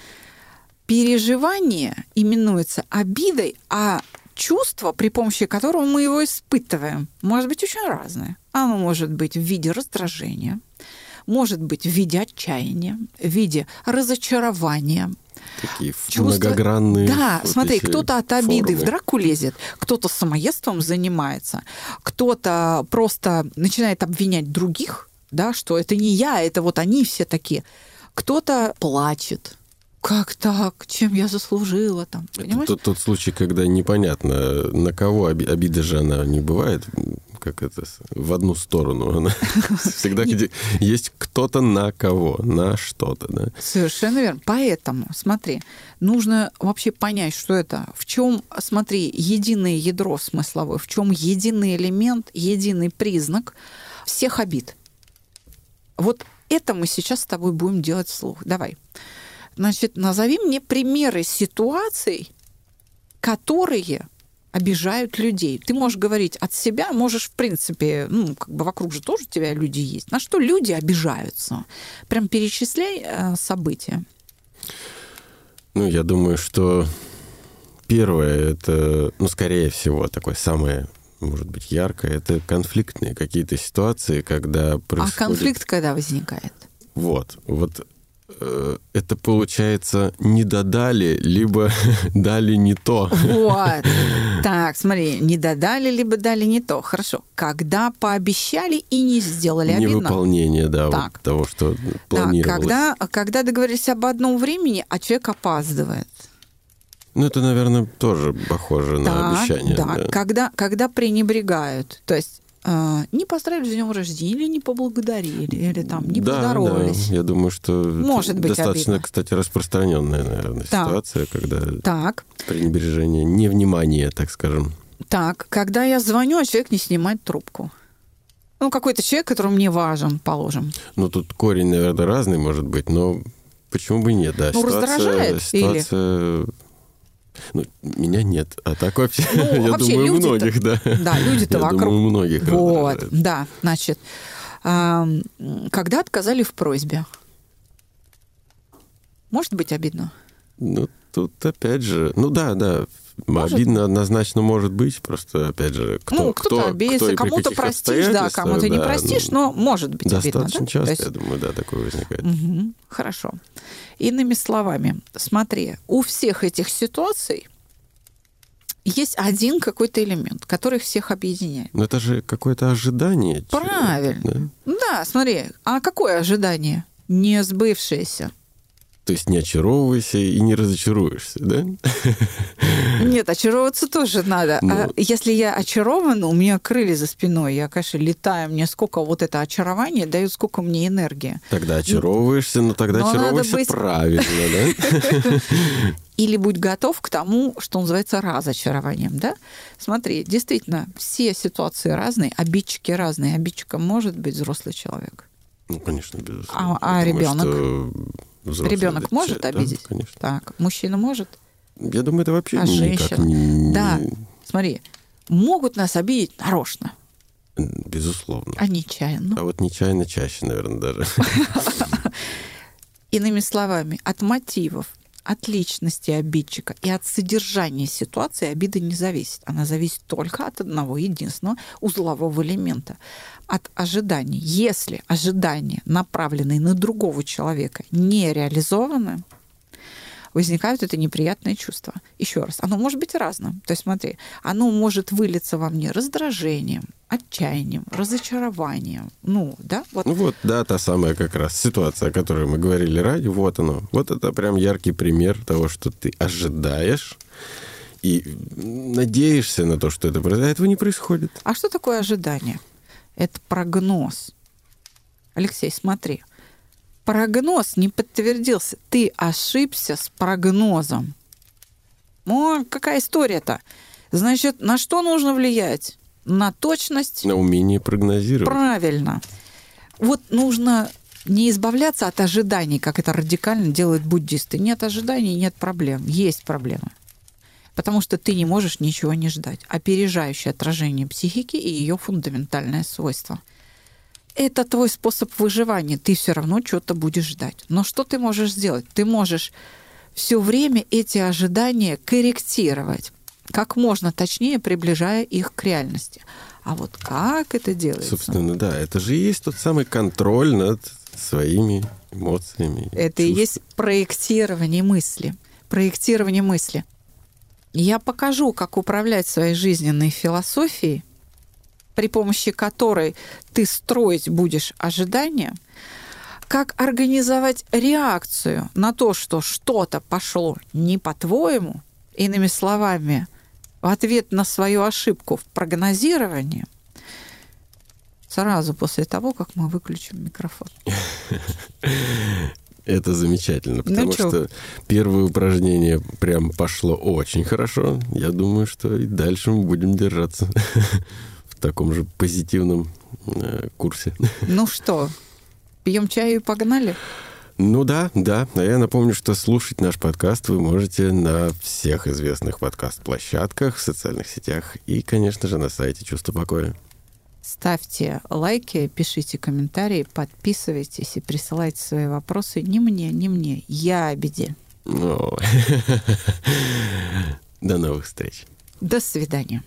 переживание именуется обидой, а чувство, при помощи которого мы его испытываем, может быть очень разное. Оно может быть в виде раздражения, может быть в виде отчаяния, в виде разочарования, Такие чувства- многогранные. Да, вот смотри, кто-то от обиды в формы. драку лезет, кто-то самоедством занимается, кто-то просто начинает обвинять других, да, что это не я, это вот они все такие. Кто-то плачет. Как так? Чем я заслужила там? Понимаешь? тот, тот случай, когда непонятно, на кого оби- обида же она не бывает, как это, в одну сторону. Она <laughs> всегда где есть кто-то на кого, на что-то, да. Совершенно верно. Поэтому, смотри, нужно вообще понять, что это. В чем, смотри, единое ядро смысловое, в чем единый элемент, единый признак всех обид. Вот это мы сейчас с тобой будем делать вслух. Давай. Значит, назови мне примеры ситуаций, которые обижают людей. Ты можешь говорить от себя, можешь, в принципе, ну, как бы вокруг же тоже у тебя люди есть. На что люди обижаются? Прям перечисляй э, события. Ну, я думаю, что первое, это, ну, скорее всего, такое самое, может быть, яркое, это конфликтные какие-то ситуации, когда происходит... А конфликт когда возникает? Вот, вот это получается не додали, либо <laughs> дали не то. Вот. <laughs> Так, смотри, не додали, либо дали не то. Хорошо. Когда пообещали и не сделали, обидно. Невыполнение, да, Так. вот того, что Да, планировалось. когда, когда договорились об одном времени, а человек опаздывает. Ну, это, наверное, тоже похоже на Так, обещание. да. да. Когда, когда пренебрегают. То есть э, не поздравили с днем рождения, или не поблагодарили, или там не да, поздоровались. Да, я думаю, что Может быть достаточно, обидно. кстати, распространенная, наверное, Так. ситуация, когда Так, пренебрежение, невнимание, так скажем. так, когда я звоню, а человек не снимает трубку. Ну, какой-то человек, который мне важен, положим. Ну, тут корень, наверное, разный может быть, но почему бы нет, да. Ну, раздражает или? Ну, меня нет, а так вообще, ну, <laughs> я вообще думаю, многих, да. Да, люди-то <laughs> вокруг. думаю, многих. Вот, да, значит. Когда отказали в просьбе? Может быть обидно? Ну, тут опять же... Ну да, да, может? обидно однозначно может быть, просто опять же, кто, ну, кто-то кто, обидится, кто кому-то простишь, да, кому-то не да, простишь, ну, но может быть обидно. Достаточно да? часто, То есть- я думаю, да, такое возникает. Мгм. Хорошо. Иными словами, смотри, у всех этих ситуаций есть один какой-то элемент, который всех объединяет. Но это же какое-то ожидание. Правильно. да? Да, смотри, а какое ожидание? Не сбывшееся. То есть не очаровывайся и не разочаруешься, да? Нет, очаровываться тоже надо. Ну. А если я очарована, у меня крылья за спиной, я, конечно, летаю, мне сколько вот это очарование дает, сколько мне энергии. Тогда очаровываешься, но тогда Но надо очаровывайся быть- правильно, да? <laughs> Или будь готов к тому, что называется разочарованием, да? Смотри, действительно, все ситуации разные, обидчики разные. Обидчиком может быть взрослый человек. Ну, конечно, безусловно. А- а ребенок? что взрослый Ребенок может да, обидеть? конечно. Так, мужчина может? Я думаю, это вообще А никак не... Да. Смотри, могут нас обидеть нарочно, Безусловно. а нечаянно. А вот нечаянно чаще, наверное, даже. <laughs> Иными словами, от мотивов, от личности обидчика и от содержания ситуации обида не зависит. Она зависит только от одного единственного узлового элемента. От ожиданий. Если ожидания, направленные на другого человека, не реализованы, возникают это неприятное чувство. Еще раз, оно может быть разным. То есть смотри, оно может вылиться во мне раздражением, отчаянием, разочарованием. Ну, да, вот Ну вот, да, та самая как раз ситуация, о которой мы говорили ранее, вот оно. Вот это прям яркий пример того, что ты ожидаешь и надеешься на то, что это произойдет, а этого не происходит. А что такое ожидание? Это прогноз. Алексей, смотри. Прогноз не подтвердился. Ты ошибся с прогнозом. О, какая история-то? Значит, на что нужно влиять? На точность? На умение прогнозировать. Правильно. Вот нужно не избавляться от ожиданий, как это радикально делают буддисты. Нет ожиданий, нет проблем. Есть проблемы. Потому что ты не можешь ничего не ждать. Опережающее отражение психики и ее фундаментальное свойство. Это твой способ выживания. Ты все равно что-то будешь ждать. Но что ты можешь сделать? Ты можешь все время эти ожидания корректировать, как можно точнее приближая их к реальности. А вот как это делается? Собственно, да, это же и есть тот самый контроль над своими эмоциями. Это и чувствами. есть проектирование мысли. Проектирование мысли. Я покажу, как управлять своей жизненной философией, при помощи которой ты строить будешь ожидания, как организовать реакцию на то, что что-то пошло не по-твоему, иными словами, в ответ на свою ошибку в прогнозировании, сразу после того, как мы выключим микрофон. <laughs> Это замечательно, Ну потому чё? что первое упражнение прям пошло очень хорошо. Я думаю, что и дальше мы будем держаться <laughs> в таком же позитивном э, курсе. <laughs> Ну что, пьем чаю и погнали? Ну да, да. А я напомню, что слушать наш подкаст вы можете на всех известных подкаст-площадках, в социальных сетях и, конечно же, на сайте «Чувство покоя». Ставьте лайки, пишите комментарии, подписывайтесь и присылайте свои вопросы не мне, не мне. Я о беде. О. <laughs> До новых встреч. До свидания.